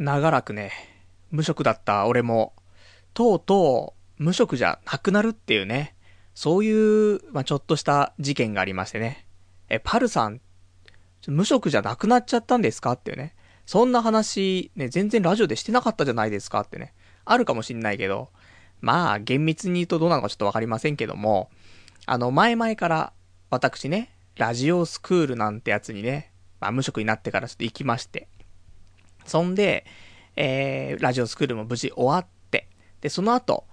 長らくね、無職だった俺も、とうとう無職じゃなくなるっていうね、そういう、まあ、ちょっとした事件がありましてね。え、パルさん、無職じゃなくなっちゃったんですかっていうね。そんな話、ね、全然ラジオでしてなかったじゃないですかってね。あるかもしんないけど、まあ、厳密に言うとどうなのかちょっとわかりませんけども、あの、前々から、私ね、ラジオスクールなんてやつにね、まあ、無職になってからちょっと行きまして。そんで、えー、ラジオスクールも無事終わって、で、その後、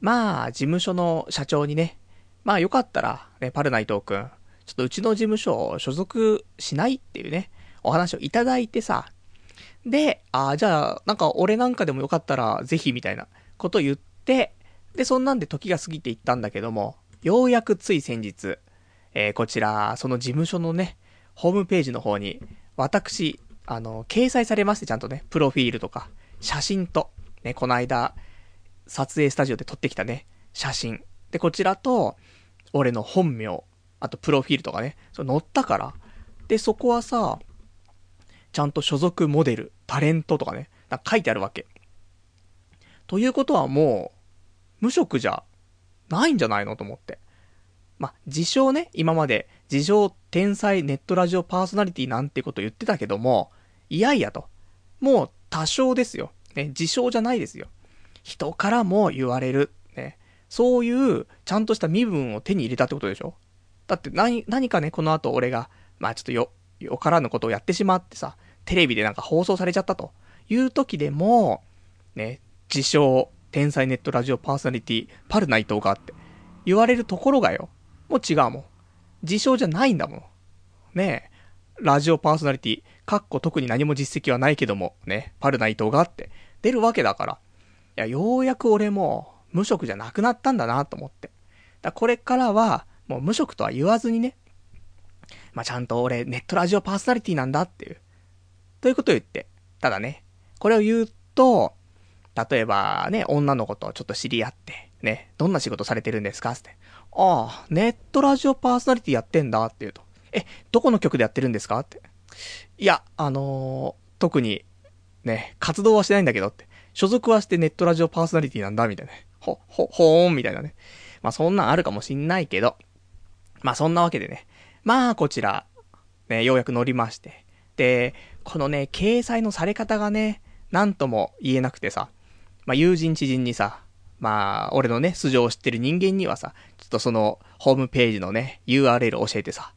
まあ、事務所の社長にね、まあよかったら、ね、パルナイトーくん、ちょっとうちの事務所を所属しないっていうね、お話をいただいてさ、で、ああ、じゃあ、なんか俺なんかでもよかったら、ぜひみたいなことを言って、で、そんなんで時が過ぎていったんだけども、ようやくつい先日、えー、こちら、その事務所のね、ホームページの方に、私、あの、掲載されまして、ちゃんとね、プロフィールとか、写真と、ね、この間、撮影スタジオで撮ってきたね、写真。で、こちらと、俺の本名、あとプロフィールとかね、そ載ったから。で、そこはさ、ちゃんと所属モデル、タレントとかね、なんか書いてあるわけ。ということはもう、無職じゃないんじゃないのと思って。まあ、自称ね、今まで、自称天才ネットラジオパーソナリティなんてこと言ってたけども、いやいやと。もう多少ですよ。ね、自称じゃないですよ。人からも言われる。ね。そういう、ちゃんとした身分を手に入れたってことでしょだって何、何かね、この後俺が、まあちょっとよ、よからぬことをやってしまってさ、テレビでなんか放送されちゃったという時でも、ね、自称、天才ネットラジオパーソナリティ、パルナイトがって言われるところがよ、もう違うもん。自称じゃないんだもん。ねえ、ラジオパーソナリティ、かっこ特に何も実績はないけども、ね、パルナイトがあって出るわけだから。いや、ようやく俺も無職じゃなくなったんだなと思って。だこれからは、もう無職とは言わずにね、まあ、ちゃんと俺ネットラジオパーソナリティなんだっていう。ということを言って。ただね、これを言うと、例えばね、女の子とちょっと知り合って、ね、どんな仕事されてるんですかって。ああ、ネットラジオパーソナリティやってんだって言うと。え、どこの曲でやってるんですか？って。いや、あのー、特に、ね、活動はしてないんだけどって。所属はしてネットラジオパーソナリティなんだ、みたいな。ほ、ほ、ほーん、みたいなね。まあそんなんあるかもしんないけど。まあそんなわけでね。まあこちら、ね、ようやく乗りまして。で、このね、掲載のされ方がね、なんとも言えなくてさ。まあ友人知人にさ、まあ、俺のね、素性を知ってる人間にはさ、ちょっとその、ホームページのね、URL を教えてさ、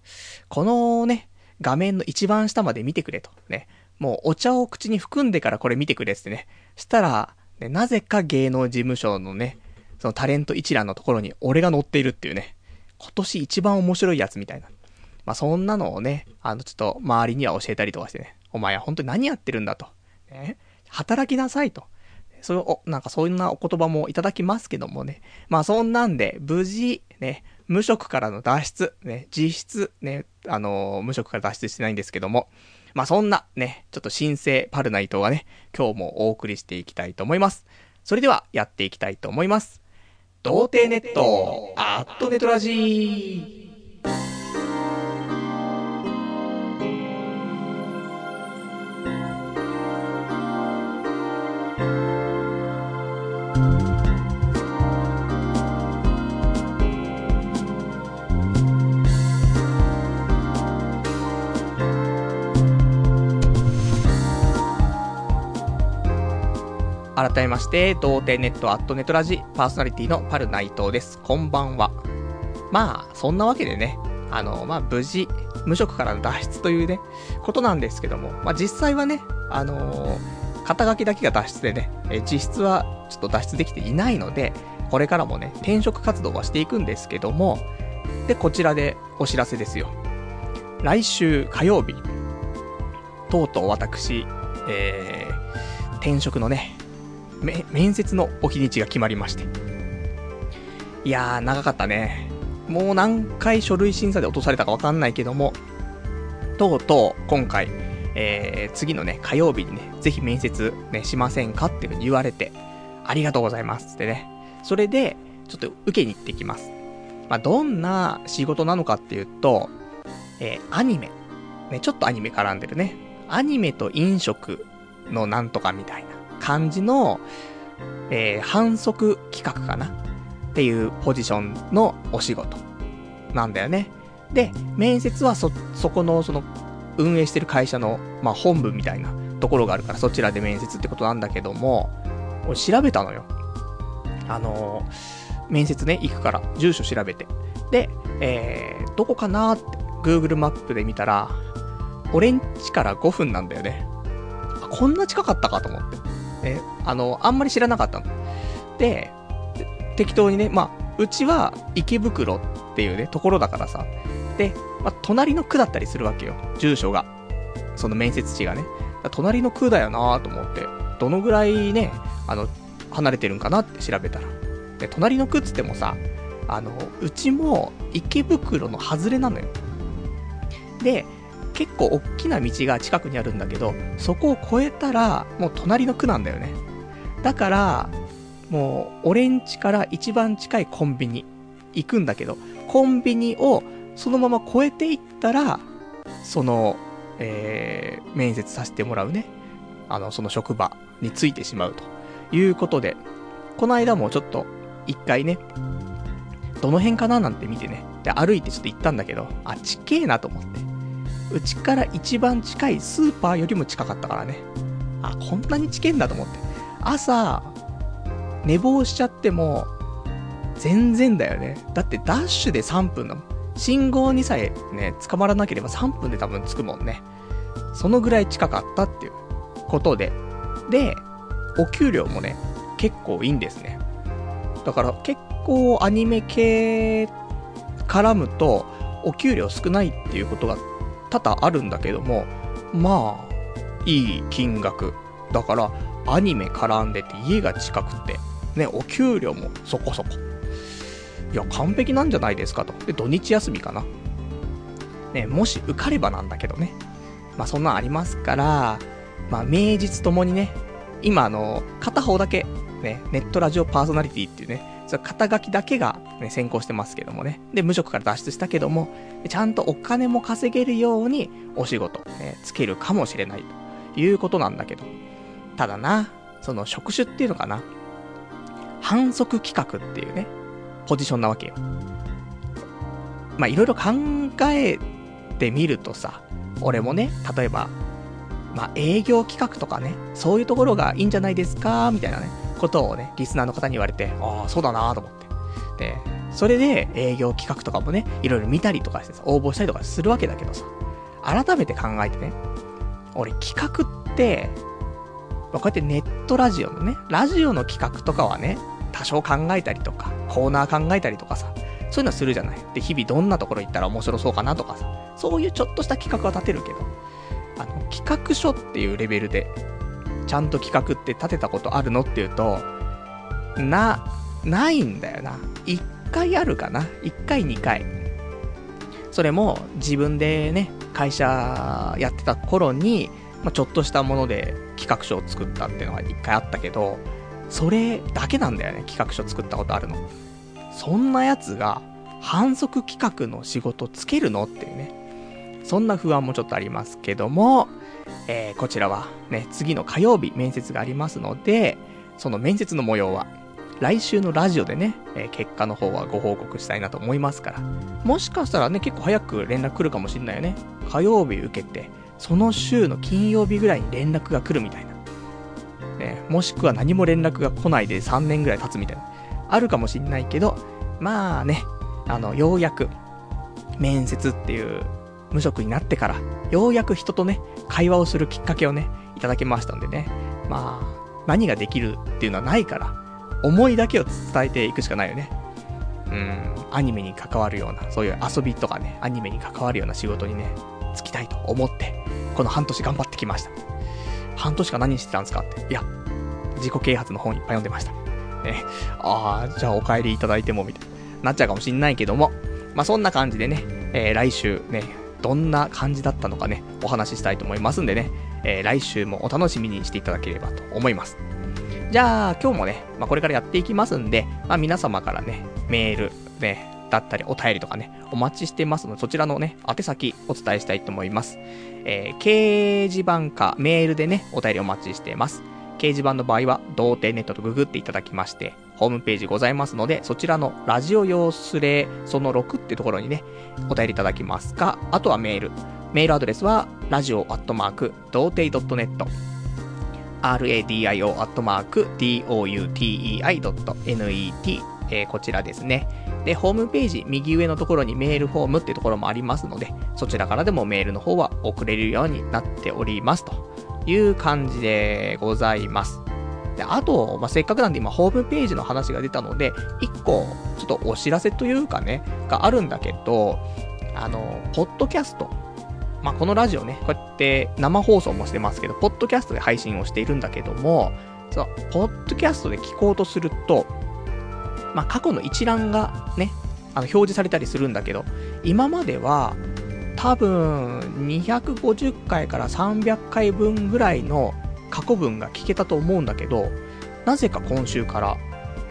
このね、画面の一番下まで見てくれと。ね。もうお茶を口に含んでからこれ見てくれってね。したら、ね、なぜか芸能事務所のね、そのタレント一覧のところに俺が載っているっていうね。今年一番面白いやつみたいな。まあ、そんなのをね、あの、ちょっと周りには教えたりとかしてね。お前は本当に何やってるんだと。ね。働きなさいと。そう、なんかそんなお言葉もいただきますけどもね。まあそんなんで、無事、ね、無職からの脱出、ね、実質、ね、あのー、無職から脱出してないんですけども、まあそんな、ね、ちょっと新生パルナイトがね、今日もお送りしていきたいと思います。それでは、やっていきたいと思います。童貞ネット、アットネトラジー。改めまして、童貞ネットアットネットラジパーソナリティのパル内藤です。こんばんは。まあ、そんなわけでね、あの、まあ、無事、無職からの脱出というね、ことなんですけども、まあ、実際はね、あのー、肩書きだけが脱出でね、え実質はちょっと脱出できていないので、これからもね、転職活動はしていくんですけども、で、こちらでお知らせですよ。来週火曜日、とうとう私、えー、転職のね、面接のお日にちが決まりまして。いやー、長かったね。もう何回書類審査で落とされたかわかんないけども、とうとう今回、えー、次のね、火曜日にね、ぜひ面接ね、しませんかっていう風に言われて、ありがとうございますってね。それで、ちょっと受けに行ってきます。まあ、どんな仕事なのかっていうと、えー、アニメ。ね、ちょっとアニメ絡んでるね。アニメと飲食のなんとかみたいな感じの、えー、反則企画かなっていうポジションのお仕事なんだよね。で、面接はそ、そこの、その、運営してる会社の、まあ、本部みたいなところがあるから、そちらで面接ってことなんだけども、俺調べたのよ。あのー、面接ね、行くから、住所調べて。で、えー、どこかなって、Google マップで見たら、俺ん家から5分なんだよね。あ、こんな近かったかと思って。え、あの、あんまり知らなかったの。で、適当にね、まあ、うちは池袋っていうね、ところだからさ。で、まあ、隣の区だったりするわけよ。住所が。その面接地がね。隣の区だよなと思って、どのぐらいね、あの、離れてるんかなって調べたら。で、隣の区っつってもさ、あの、うちも池袋の外れなのよ。で、結構大きな道が近くにあるんだけど、そこを越えたら、もう隣の区なんだよね。だから、もう、俺ん家から一番近いコンビニ行くんだけど、コンビニをそのまま越えていったら、その、えー、面接させてもらうね、あの、その職場についてしまうということで、この間もちょっと、一回ね、どの辺かななんて見てね、で、歩いてちょっと行ったんだけど、あ、ちっけえなと思って。うちから一番近いスーパーよりも近かったからね。あ、こんなに近いんだと思って。朝、寝坊しちゃっても、全然だよね。だってダッシュで3分だもん。信号にさえね、捕まらなければ3分で多分着くもんね。そのぐらい近かったっていうことで。で、お給料もね、結構いいんですね。だから結構アニメ系絡むと、お給料少ないっていうことが多々あるんだけども、まあ、いい金額。だから、アニメ絡んでて家が近くて、ね、お給料もそこそこ。いや、完璧なんじゃないですかと。で、土日休みかな。ね、もし受かればなんだけどね。まあ、そんなんありますから、まあ、名実ともにね、今、あの、片方だけ、ね、ネットラジオパーソナリティっていうね、そ肩書きだけが、ね、先行してますけどもね。で、無職から脱出したけども、ちゃんとお金も稼げるようにお仕事、ね、つけるかもしれないということなんだけど。ただな、その職種っていうのかな。反則企画っていうね、ポジションなわけよ。まあ、いろいろ考えてみるとさ、俺もね、例えば、まあ、営業企画とかね、そういうところがいいんじゃないですかみたいなね、ことをね、リスナーの方に言われて、ああ、そうだなと思って。で、それで営業企画とかもね、いろいろ見たりとかしてさ、応募したりとかするわけだけどさ、改めて考えてね、俺企画って、まこうやってネットラジオのね、ラジオの企画とかはね、多少考えたりとか、コーナー考えたりとかさ、そういうのはするじゃない。で、日々どんなところ行ったら面白そうかなとかさ、そういうちょっとした企画は立てるけど、あの、企画書っていうレベルで、ちゃんと企画って立てたことあるのっていうと、な、ないんだよな。一回あるかな。一回二回。それも自分でね、会社やってた頃に、まあ、ちょっとしたもので企画書を作ったっていうのが一回あったけど、それだけなんだよね、企画書作ったことあるの。そんなやつが、反則企画の仕事つけるのっていうね。そんな不安もちょっとありますけども、えー、こちらはね、次の火曜日面接がありますので、その面接の模様は、来週のラジオでね、えー、結果の方はご報告したいなと思いますから。もしかしたらね、結構早く連絡来るかもしんないよね。火曜日受けて、その週の金曜日ぐらいに連絡が来るみたいな。ね、もしくは何も連絡が来ないで3年ぐらい経つみたいな。あるかもしんないけど、まあね、あの、ようやく、面接っていう無職になってから、ようやく人とね、会話をするきっかけをね、いただきましたんでね。まあ、何ができるっていうのはないから、思いだけを伝えていくしかないよね。うん、アニメに関わるような、そういう遊びとかね、アニメに関わるような仕事にね、就きたいと思って、この半年頑張ってきました。半年間何してたんですかって。いや、自己啓発の本いっぱい読んでました。ね、ああ、じゃあお帰りいただいても、みたいな、なっちゃうかもしんないけども、まあそんな感じでね、えー、来週ね、どんな感じだったのかね、お話ししたいと思いますんでね、えー、来週もお楽しみにしていただければと思います。じゃあ、今日もね、まあ、これからやっていきますんで、まあ、皆様からね、メール、ね、だったりお便りとかね、お待ちしてますので、そちらのね、宛先お伝えしたいと思います。えー、掲示板かメールでね、お便りお待ちしてます。掲示板の場合は、童貞ネットとググっていただきまして、ホームページございますので、そちらのラジオ用スレその6ってところにね、お便りいただきますか、あとはメール。メールアドレスは、ラジオアットマーク、童貞 .net、radio アットマーク、doutei.net、えー、こちらですね。で、ホームページ、右上のところにメールフォームっていうところもありますので、そちらからでもメールの方は送れるようになっておりますという感じでございます。で、あと、まあ、せっかくなんで今ホームページの話が出たので、一個、ちょっとお知らせというかね、があるんだけど、あの、ポッドキャスト。まあ、このラジオね、こうやって生放送もしてますけど、ポッドキャストで配信をしているんだけども、その、ポッドキャストで聞こうとすると、まあ、過去の一覧がね、あの、表示されたりするんだけど、今までは、多分、250回から300回分ぐらいの過去文が聞けたと思うんだけど、なぜか今週から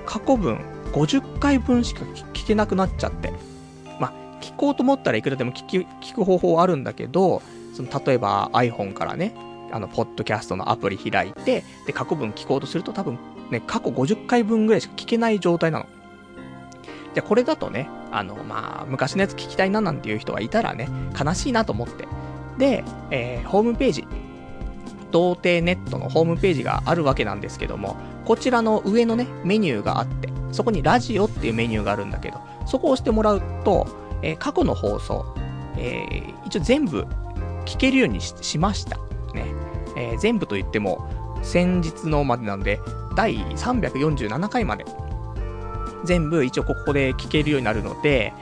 過去文50回分しか聞けなくなっちゃって。まあ、聞こうと思ったらいくらでも聞き聞く方法あるんだけど、その例えば iPhone からね、あの、ポッドキャストのアプリ開いて、で、過去文聞こうとすると多分ね、過去50回分ぐらいしか聞けない状態なの。じゃ、これだとね、あの、まあ、昔のやつ聞きたいななんていう人がいたらね、悲しいなと思って。で、えー、ホームページ、童貞ネットのホームページがあるわけなんですけども、こちらの上のね、メニューがあって、そこにラジオっていうメニューがあるんだけど、そこを押してもらうと、えー、過去の放送、えー、一応全部聞けるようにしました。ね。えー、全部と言っても、先日のまでなんで、第347回まで、全部一応ここで聞けるようになるので、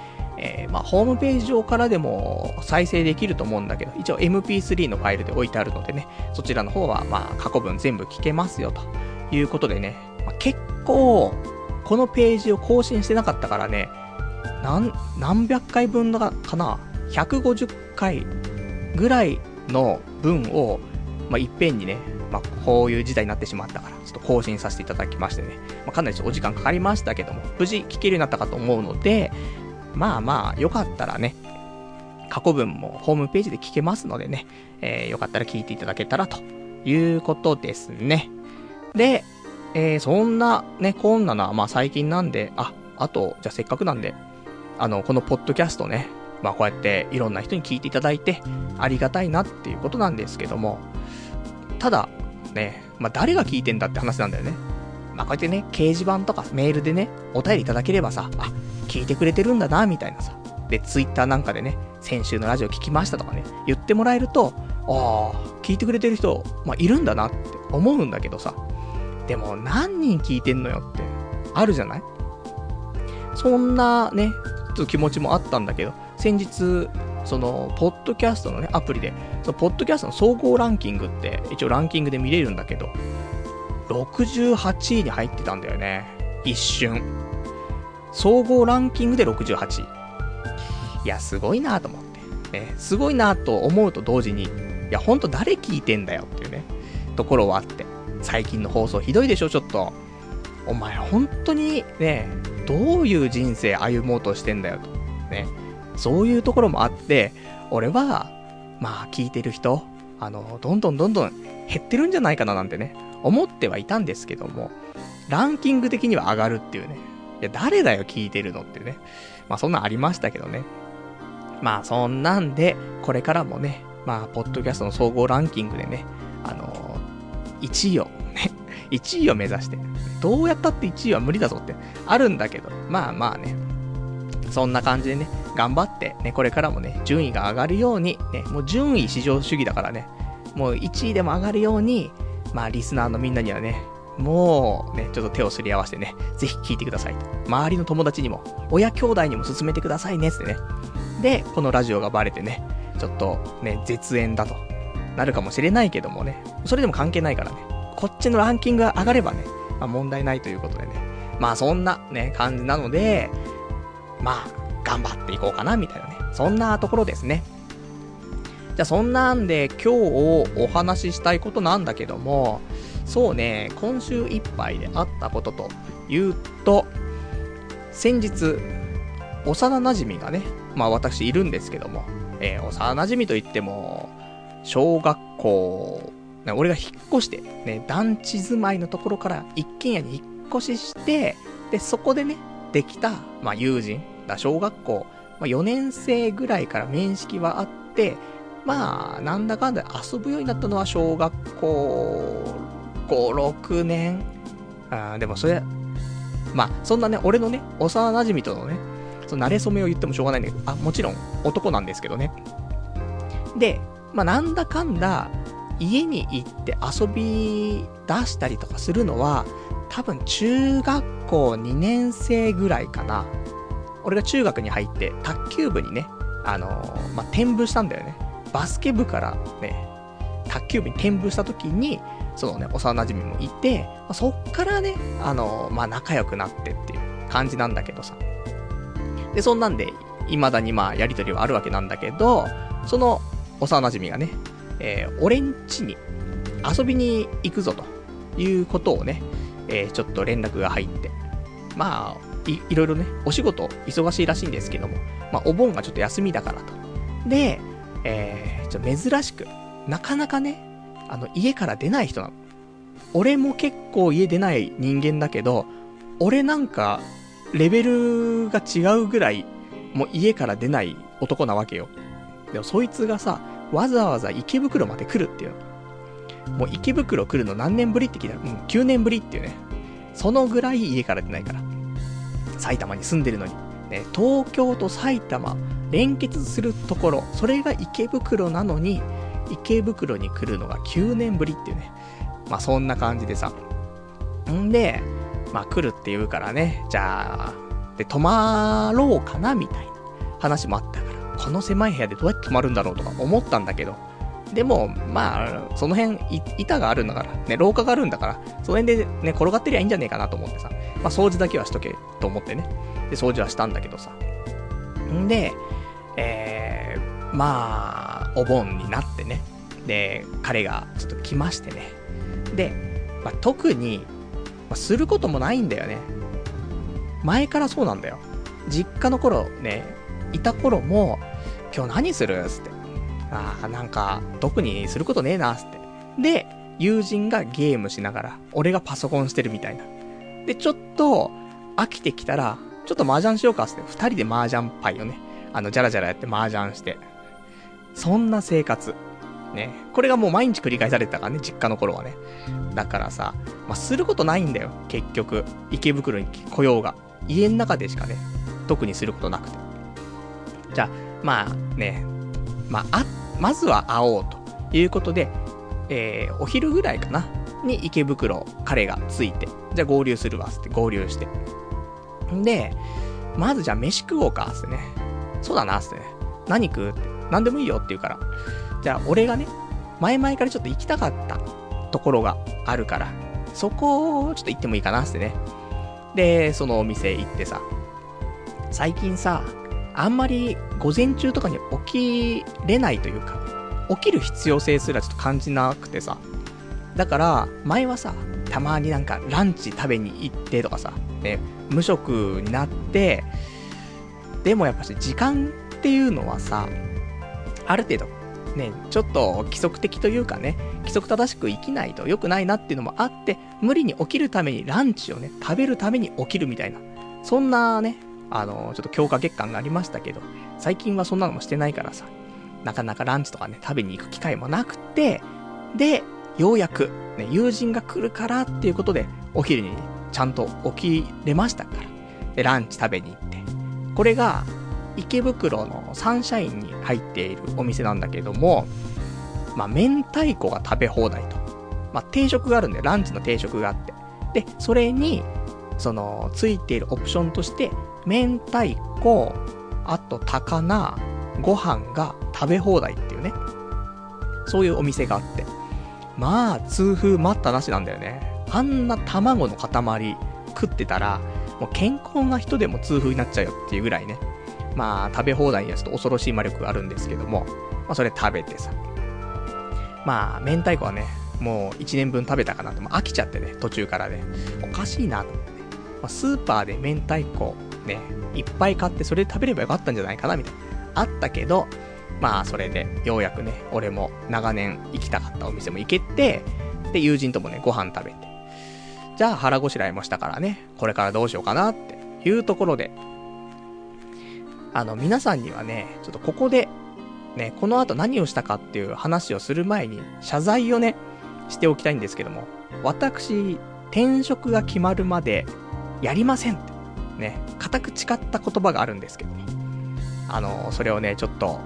えー、まあ、ホームページ上からでも再生できると思うんだけど、一応 MP3 のファイルで置いてあるのでね、そちらの方は、まあ、過去文全部聞けますよ、ということでね、まあ、結構、このページを更新してなかったからね、何、何百回分だかな ?150 回ぐらいの分を、まあ、いっぺんにね、まあ、こういう事態になってしまったから、ちょっと更新させていただきましてね、まあ、かなりお時間かかりましたけども、無事聞けるようになったかと思うので、まあまあ、よかったらね、過去文もホームページで聞けますのでね、えー、よかったら聞いていただけたらということですね。で、えー、そんなね、こんなのはまあ最近なんで、あ、あと、じゃあせっかくなんで、あの、このポッドキャストね、まあこうやっていろんな人に聞いていただいて、ありがたいなっていうことなんですけども、ただ、ね、まあ誰が聞いてんだって話なんだよね。まあこうやってね、掲示板とかメールでね、お便りいただければさ、あ、聞いてくれてるんだな、みたいなさ。で、ツイッターなんかでね、先週のラジオ聞きましたとかね、言ってもらえると、ああ、聞いてくれてる人、まあ、いるんだなって思うんだけどさ。でも、何人聞いてんのよって、あるじゃない？そんなね、ちょっと気持ちもあったんだけど、先日、その、ポッドキャストのね、アプリで、その、ポッドキャストの総合ランキングって、一応ランキングで見れるんだけど、68位に入ってたんだよね。一瞬。総合ランキングで68位。いや、すごいなと思って。ね、すごいなと思うと同時に、いや、ほんと誰聞いてんだよっていうね、ところはあって。最近の放送ひどいでしょ、ちょっと。お前、本当にね、どういう人生歩もうとしてんだよと。ね。そういうところもあって、俺は、まあ、聞いてる人、あの、どんどんどんどん減ってるんじゃないかななんてね、思ってはいたんですけども、ランキング的には上がるっていうね、いや、誰だよ、聞いてるのっていうね。まあ、そんなんありましたけどね。まあ、そんなんで、これからもね、まあ、ポッドキャストの総合ランキングでね、あのー、1位を、ね、1位を目指して、どうやったって1位は無理だぞって、あるんだけど、まあまあね、そんな感じでね、頑張って、ね、これからもね、順位が上がるように、ね、もう順位至上主義だからね、もう1位でも上がるように、まあ、リスナーのみんなにはね、もうね、ちょっと手をすり合わせてね、ぜひ聞いてくださいと。周りの友達にも、親兄弟にも勧めてくださいね、ってね。で、このラジオがバレてね、ちょっとね、絶縁だとなるかもしれないけどもね、それでも関係ないからね、こっちのランキングが上がればね、まあ問題ないということでね、まあそんなね、感じなので、まあ、頑張っていこうかな、みたいなね、そんなところですね。じゃあそんなんで今日お話ししたいことなんだけども、そうね、今週いっぱいであったことというと、先日、幼馴染がね、まあ私いるんですけども、えー、幼馴染といっても、小学校、俺が引っ越して、ね、団地住まいのところから一軒家に引っ越しして、で、そこでね、できた、まあ友人、だ小学校、まあ4年生ぐらいから面識はあって、まあ、なんだかんだ遊ぶようになったのは小学校5、6年。あでもそれ、まあ、そんなね、俺のね、幼馴染とのね、その慣れ初めを言ってもしょうがないんだけど、あ、もちろん男なんですけどね。で、まあ、なんだかんだ、家に行って遊び出したりとかするのは、多分中学校2年生ぐらいかな。俺が中学に入って、卓球部にね、あのー、まあ、転部したんだよね。バスケ部からね、卓球部に転部した時に、そのね、幼馴染もいて、まあ、そっからね、あの、まあ、仲良くなってっていう感じなんだけどさ。で、そんなんで、未だにまあ、やりとりはあるわけなんだけど、その幼馴染がね、えー、俺ん家に遊びに行くぞということをね、えー、ちょっと連絡が入って、まあ、い、いろいろね、お仕事忙しいらしいんですけども、まあ、お盆がちょっと休みだからと。で、えー、ちょ珍しく、なかなかね、あの、家から出ない人なの。俺も結構家出ない人間だけど、俺なんか、レベルが違うぐらい、もう家から出ない男なわけよ。でもそいつがさ、わざわざ池袋まで来るっていうの。もう池袋来るの何年ぶりって聞いたら、うん、9年ぶりっていうね。そのぐらい家から出ないから。埼玉に住んでるのに。ね、東京と埼玉、連結するところ、それが池袋なのに、池袋に来るのが9年ぶりっていうね。まあそんな感じでさ。んで、まあ来るって言うからね、じゃあ、で、泊まろうかなみたいな話もあったから、この狭い部屋でどうやって泊まるんだろうとか思ったんだけど、でも、まあ、その辺、板があるんだから、ね、廊下があるんだから、その辺でね、転がってりゃいいんじゃねえかなと思ってさ、まあ掃除だけはしとけと思ってね。で、掃除はしたんだけどさ。んで、えー、まあ、お盆になってね。で、彼がちょっと来ましてね。で、まあ、特に、まあ、することもないんだよね。前からそうなんだよ。実家の頃ね、いた頃も、今日何する？つって。ああ、なんか、特にすることねえな、つって。で、友人がゲームしながら、俺がパソコンしてるみたいな。で、ちょっと、飽きてきたら、ちょっと麻雀しようか、つって。二人で麻雀パイをね、あの、じゃらじゃらやって麻雀して。そんな生活。ね。これがもう毎日繰り返されてたからね、実家の頃はね。だからさ、まあ、することないんだよ、結局。池袋に来ようが。家の中でしかね、特にすることなくて。じゃあ、まあね、まあ、あ、まずは会おうということで、えー、お昼ぐらいかな、に池袋、彼がついて、じゃあ合流するわ、つって合流して。んで、まずじゃあ飯食おうか、つってね。そうだな、つってね。何食う？って。何でもいいよって言うから。じゃあ、俺がね、前々からちょっと行きたかったところがあるから、そこをちょっと行ってもいいかな、つってね。で、そのお店行ってさ、最近さ、あんまり午前中とかに起きれないというか、起きる必要性すらちょっと感じなくてさ。だから、前はさ、たまになんかランチ食べに行ってとかさ、ね、無職になって、でもやっぱし時間っていうのはさ、ある程度、ね、ちょっと規則的というかね、規則正しく生きないと良くないなっていうのもあって、無理に起きるためにランチをね、食べるために起きるみたいな、そんなね、あの、ちょっと強化月間がありましたけど、最近はそんなのもしてないからさ、なかなかランチとかね、食べに行く機会もなくて、で、ようやく、ね、友人が来るからっていうことで、お昼に、ちゃんと起きれましたから。で、ランチ食べに行って。これが、池袋のサンシャインに入っているお店なんだけども、まあ、明太子が食べ放題と。まあ、定食があるんで、ランチの定食があって。で、それに、その、ついているオプションとして、明太子、あと高菜、ご飯が食べ放題っていうね。そういうお店があって。まあ、痛風待ったなしなんだよね。あんな卵の塊食ってたら、もう健康な人でも痛風になっちゃうよっていうぐらいね。まあ、食べ放題にはちょっと恐ろしい魔力があるんですけども、まあ、それ食べてさ。まあ、明太子はね、もう1年分食べたかなと、も飽きちゃってね、途中からね、おかしいなと思ってね。まあ、スーパーで明太子ね、いっぱい買ってそれで食べればよかったんじゃないかな、みたいな。あったけど、まあそれで、ようやくね、俺も長年行きたかったお店も行けて、で、友人ともね、ご飯食べて。じゃあ腹ごしらえもしたからね、これからどうしようかなっていうところで、あの、皆さんにはね、ちょっとここで、ね、この後何をしたかっていう話をする前に、謝罪をね、しておきたいんですけども、私、転職が決まるまで、やりませんって、ね、固く誓った言葉があるんですけども、あの、それをね、ちょっと、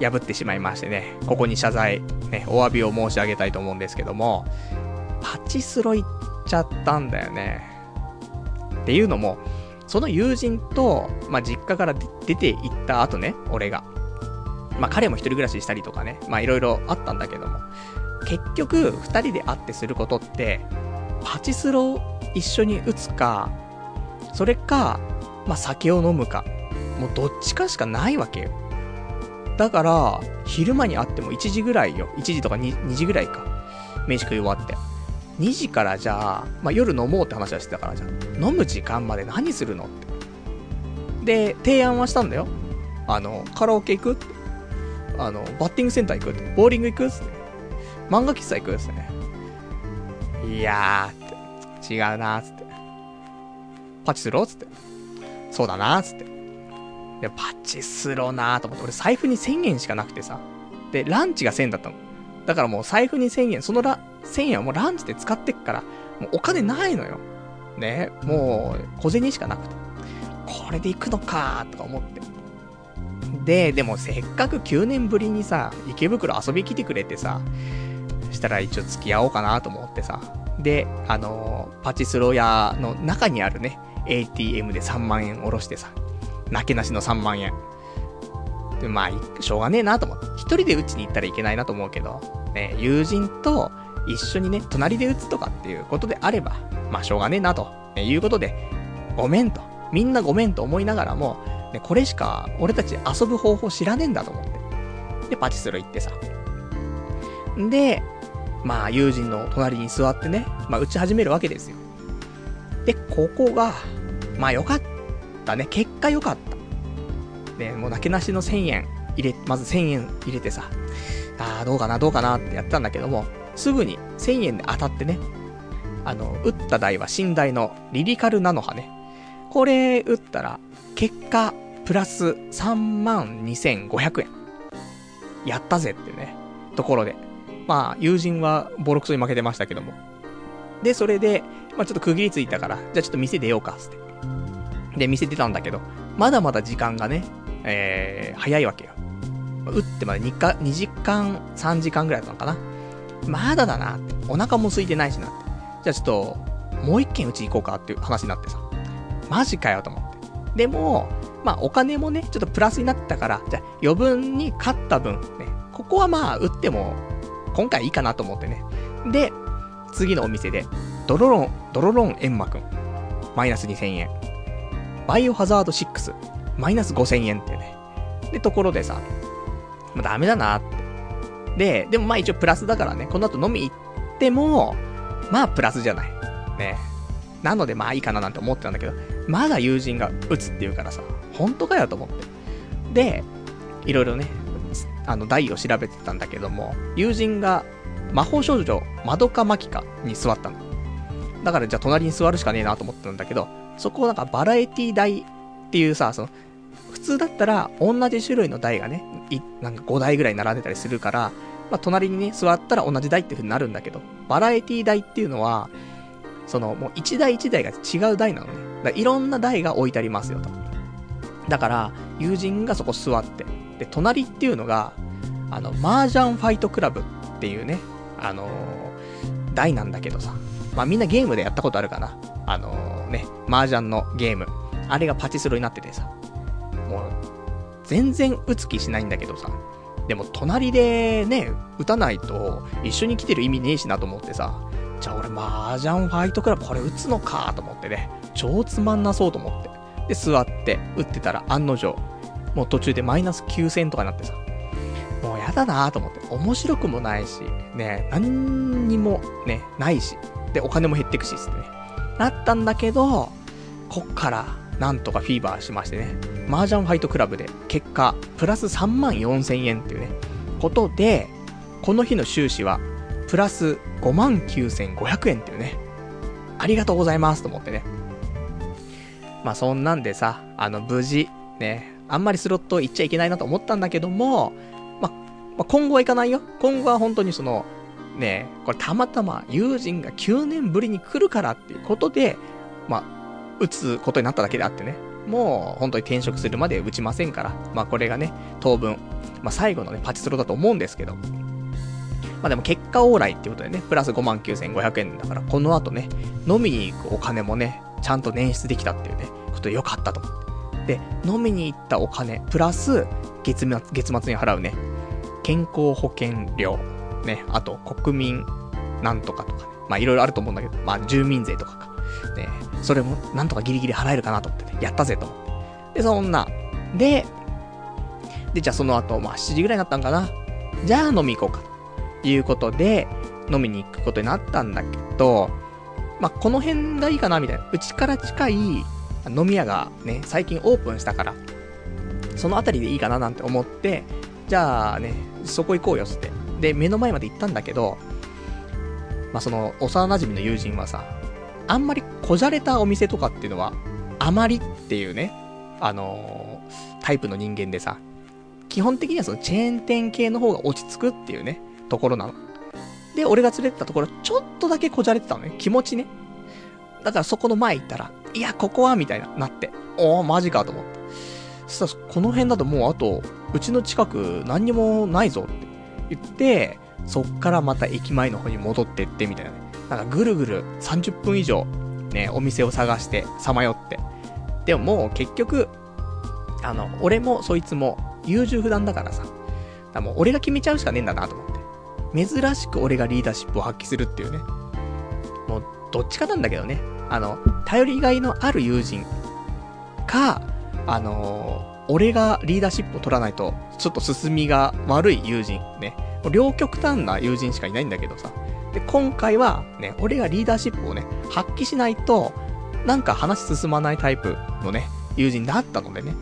破ってしまいましてね、ここに謝罪、ね、お詫びを申し上げたいと思うんですけども、パチスロ行っちゃったんだよね。っていうのも、その友人と、まあ、実家から出て行った後ね、俺が。まあ、彼も一人暮らししたりとかね、まあ、いろいろあったんだけども、結局、二人で会ってすることって、パチスロ一緒に打つか、それか、まあ、酒を飲むか、もうどっちかしかないわけよ。だから、昼間に会っても1時ぐらいよ。1時とか 2, 2時ぐらいか。飯食い終わって。2時からじゃあ、まあ、夜飲もうって話はしてたからじゃあ、飲む時間まで何するのって。で、提案はしたんだよ。あの、カラオケ行くって。あの、バッティングセンター行くって。ボーリング行くって。漫画喫茶行くってね。いやーって。違うなーっつって。パチスロっつって。そうだなーっつって。で、パチスローなーと思って。俺財布に1000円しかなくてさ。で、ランチが1000円だったの。だからもう財布に1000円、そのラ、1000円はもうランチで使ってっから、もうお金ないのよ。ね、もう小銭しかなくて。これで行くのかとか思って。で、でもせっかく9年ぶりにさ、池袋遊び来てくれてさ、したら一応付き合おうかなと思ってさ。で、あのー、パチスロ屋の中にあるね、ATM で3万円下ろしてさ、なけなしの3万円。で、まあ、しょうがねえなと思って。一人で打ちに行ったらいけないなと思うけど、ね、友人と一緒にね、隣で打つとかっていうことであれば、まあしょうがねえなと、ね、いうことで、ごめんと。みんなごめんと思いながらも、ね、これしか俺たち遊ぶ方法知らねえんだと思って。で、パチスロ行ってさ。で、まあ友人の隣に座ってね、まあ打ち始めるわけですよ。で、ここが、まあよかったね。結果よかった。で、もうなけなしの1000円入れ、まず1000円入れてさ、ああ、どうかな、どうかなってやったんだけども、すぐに1000円で当たってね、あの、打った台は寝台のリリカルナノハね。これ打ったら、結果、プラス32,500円。やったぜってね、ところで。まあ、友人はボロクソに負けてましたけども。で、それで、まあちょっと区切りついたから、じゃあちょっと店出ようか、つって。で、店出たんだけど、まだまだ時間がね、えー、早いわけよ。打ってまで2か、2時間、3時間ぐらいだったのかな。まだだなって。お腹も空いてないしなって。じゃあちょっと、もう一軒うち行こうかっていう話になってさ。マジかよと思って。でも、まあお金もね、ちょっとプラスになったから、じゃあ余分に勝った分、ね、ここはまあ打っても、今回いいかなと思ってね。で、次のお店で、ドロロン、ドロロンエンマくん。マイナス2000円。バイオハザード6。マイナス5000円ってね。で、ところでさ、もうダメだなって。で、でもまあ一応プラスだからね、この後飲み行っても、まあプラスじゃない。ね。なのでまあいいかななんて思ってたんだけど、まだ友人が打つって言うからさ、本当かよと思って。で、いろいろね、あの、台を調べてたんだけども、友人が魔法少女、マドカマキカに座ったの。だからじゃあ隣に座るしかねえなと思ってたんだけど、そこをなんかバラエティ台っていうさ、その、普通だったら同じ種類の台がね、なんか5台ぐらい並んでたりするから、まあ、隣にね、座ったら同じ台っていう風になるんだけど、バラエティ台っていうのは、その、もう一台一台が違う台なのね。だいろんな台が置いてありますよと。だから、友人がそこ座って、で、隣っていうのが、あの、麻雀ファイトクラブっていうね、あのー、台なんだけどさ。まあ、みんなゲームでやったことあるかな。あのー、ね、麻雀のゲーム。あれがパチスロになっててさ。もう、全然打つ気しないんだけどさ。でも隣でね、打たないと一緒に来てる意味ねえしなと思ってさ。じゃあ俺麻雀ファイトクラブこれ打つのかと思ってね。超つまんなそうと思って。で、座って打ってたら案の定、もう途中でマイナス9000とかなってさ。もうやだなと思って。面白くもないし、ね、何にもね、ないし。で、お金も減ってくし、つってね。なったんだけど、こっからなんとかフィーバーしましてね、麻雀ファイトクラブで結果、プラス3万4千円っていうね、ことで、この日の収支は、プラス5万9500円っていうね、ありがとうございますと思ってね。まあそんなんでさ、あの無事、ね、あんまりスロット行っちゃいけないなと思ったんだけども、ま、まあ、今後は行かないよ。今後は本当にその、ね、これたまたま友人が9年ぶりに来るからっていうことで、まあ、打つことになっただけであってね。もう本当に転職するまで打ちませんから。まあこれがね、当分、まあ最後のね、パチスロだと思うんですけど。まあでも結果オーライっていうことでね、プラス59,500円だから、この後ね、飲みに行くお金もね、ちゃんと捻出できたっていうね、ことでよかったと思って。で、飲みに行ったお金、プラス、月末、月末に払うね、健康保険料、ね、あと国民なんとかとかね、まあいろいろあると思うんだけど、まあ住民税とかか。ね、それもなんとかギリギリ払えるかなと思ってね、やったぜと思って。で、そんな。で、で、じゃあその後、まあ7時ぐらいになったんかな。じゃあ飲み行こうか。ということで、飲みに行くことになったんだけど、まあこの辺がいいかな、みたいな。うちから近い飲み屋がね、最近オープンしたから、その辺りでいいかななんて思って、じゃあね、そこ行こうよ、つって。で、目の前まで行ったんだけど、まあその、幼馴染の友人はさ、あんまりこじゃれたお店とかっていうのは、あまりっていうね、あのー、タイプの人間でさ、基本的にはそのチェーン店系の方が落ち着くっていうね、ところなの。で、俺が連れてたところ、ちょっとだけこじゃれてたのね。気持ちね。だからそこの前行ったら、いや、ここは、みたいな、なって。おー、マジかと思って。そしたら、この辺だともうあと、うちの近く何にもないぞって言って、そっからまた駅前の方に戻ってって、みたいなね。なんかぐるぐる30分以上、ね、お店を探してさまよって。でももう結局、あの、俺もそいつも優柔不断だからさ。だもう俺が決めちゃうしかねえんだなと思って。珍しく俺がリーダーシップを発揮するっていうね。もう、どっちかなんだけどね。あの、頼りがいのある友人か、あのー、俺がリーダーシップを取らないと、ちょっと進みが悪い友人。ね。両極端な友人しかいないんだけどさ。で、今回はね、俺がリーダーシップをね、発揮しないと、なんか話進まないタイプのね、友人だったのでね。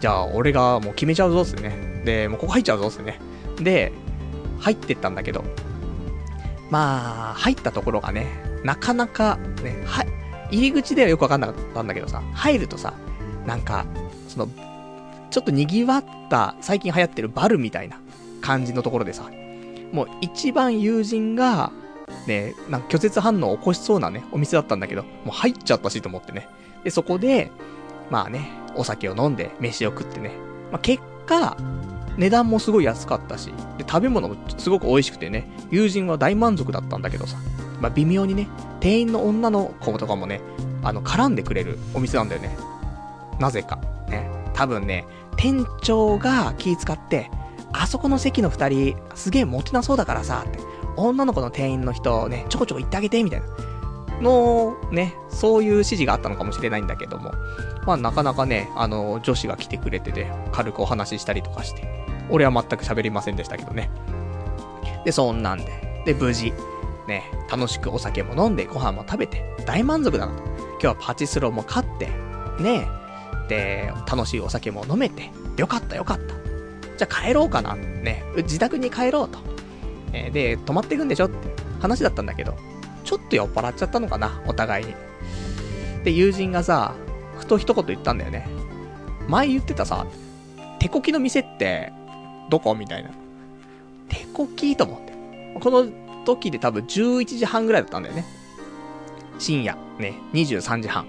じゃあ、俺がもう決めちゃうぞっすね。で、もうここ入っちゃうぞっすね。で、入ってったんだけど、まあ、入ったところがね、なかなか、ね、は、入り口ではよくわかんなかったんだけどさ、入るとさ、なんか、その、ちょっと賑わった、最近流行ってるバルみたいな感じのところでさ、もう一番友人が、ね、なんか拒絶反応を起こしそうなね、お店だったんだけど、もう入っちゃったしと思ってね。で、そこで、まあね、お酒を飲んで、飯を食ってね。まあ結果、値段もすごい安かったし、で、食べ物もすごく美味しくてね、友人は大満足だったんだけどさ、まあ微妙にね、店員の女の子とかもね、あの、絡んでくれるお店なんだよね。なぜか。ね。多分ね、店長が気使って、あそこの席の二人、すげえモテなそうだからさ、って。女の子の店員の人ね、ちょこちょこ行ってあげて、みたいな。の、ね、そういう指示があったのかもしれないんだけども。まあなかなかね、あの、女子が来てくれてて、軽くお話ししたりとかして。俺は全く喋りませんでしたけどね。で、そんなんで。で、無事、ね、楽しくお酒も飲んで、ご飯も食べて、大満足だなと。今日はパチスロも勝って、ね、で、楽しいお酒も飲めて、よかったよかった。じゃあ帰ろうかな。ね、自宅に帰ろうと。え、で、泊まっていくんでしょって話だったんだけど、ちょっと酔っ払っちゃったのかな、お互いに。で、友人がさ、ふと一言言ったんだよね。前言ってたさ、手こきの店って、どこ？みたいな。手こき？と思って。この時で多分11時半ぐらいだったんだよね。深夜、ね、23時半。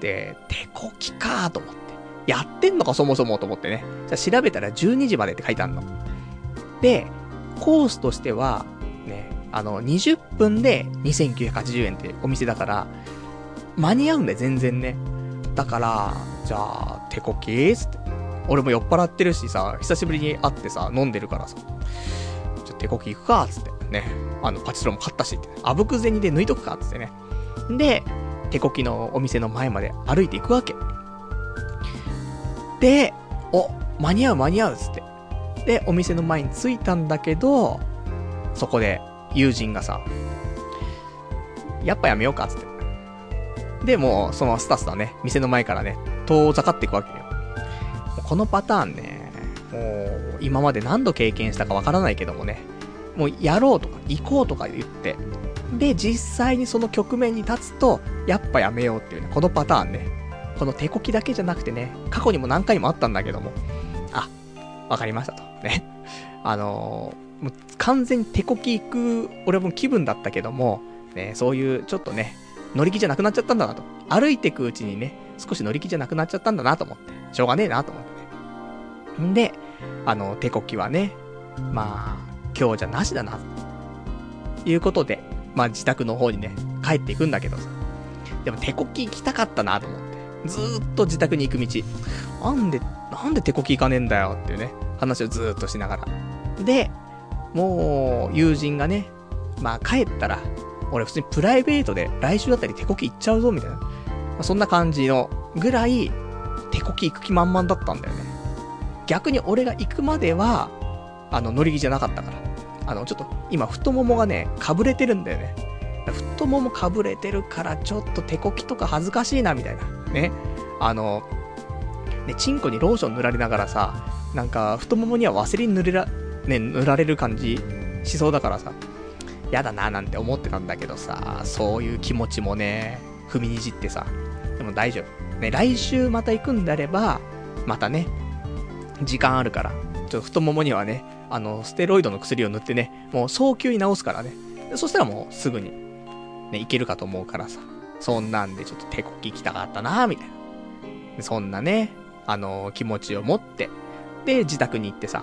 で、手こきかーと思って。やってんのか？そもそもと思ってね。じゃ調べたら12時までって書いてあるの。で、コースとしては、ね、あの、20分で2980円ってお店だから、間に合うんだよ、全然ね。だから、じゃあ、手こきーつって。俺も酔っ払ってるしさ、久しぶりに会ってさ、飲んでるからさ、ちょ、手こき行くか、つって。ね。あの、パチスロも買ったしって、あぶく銭で抜いとくか、つってね。で、手こきのお店の前まで歩いていくわけ。で、お、間に合う間に合う、つって。で、お店の前に着いたんだけど、そこで友人がさ、やっぱやめようか、つって。で、もう、そのスタスタね、店の前からね、遠ざかっていくわけよ。このパターンね、もう、今まで何度経験したかわからないけどもね、もうやろうとか、行こうとか言って、で、実際にその局面に立つと、やっぱやめようっていうね、このパターンね。この手こきだけじゃなくてね、過去にも何回もあったんだけども、わかりましたと。ね。あのー、もう完全に手こき行く、俺も気分だったけども、ね、そういうちょっとね、乗り気じゃなくなっちゃったんだなと。歩いてくうちにね、少し乗り気じゃなくなっちゃったんだなと思って。しょうがねえなと思ってね。んで、あの、手こきはね、まあ、今日じゃなしだな、ということで、まあ自宅の方にね、帰っていくんだけどさ。でも手こき行きたかったなと思って。ずっと自宅に行く道。なんで、なんで手こき行かねえんだよっていうね、話をずっとしながら。で、もう、友人がね、まあ帰ったら、俺普通にプライベートで来週だったり手こき行っちゃうぞ、みたいな。まあ、そんな感じのぐらい、手こき行く気満々だったんだよね。逆に俺が行くまでは、あの、乗り気じゃなかったから。あの、ちょっと、今、太ももがね、かぶれてるんだよね。太ももかぶれてるから、ちょっと手こきとか恥ずかしいな、みたいな。ね。あの、ね、チンコにローション塗られながらさ、なんか、太ももにはワセリン塗れら、ね、塗られる感じしそうだからさ、やだななんて思ってたんだけどさ、そういう気持ちもね、踏みにじってさ、でも大丈夫。ね、来週また行くんであれば、またね、時間あるから、ちょっと太ももにはね、あの、ステロイドの薬を塗ってね、もう早急に治すからね。そしたらもうすぐに、ね、いけるかと思うからさ。そんなんでちょっと手こき行きたかったなみたいな。そんなね、あのー、気持ちを持って、で、自宅に行ってさ。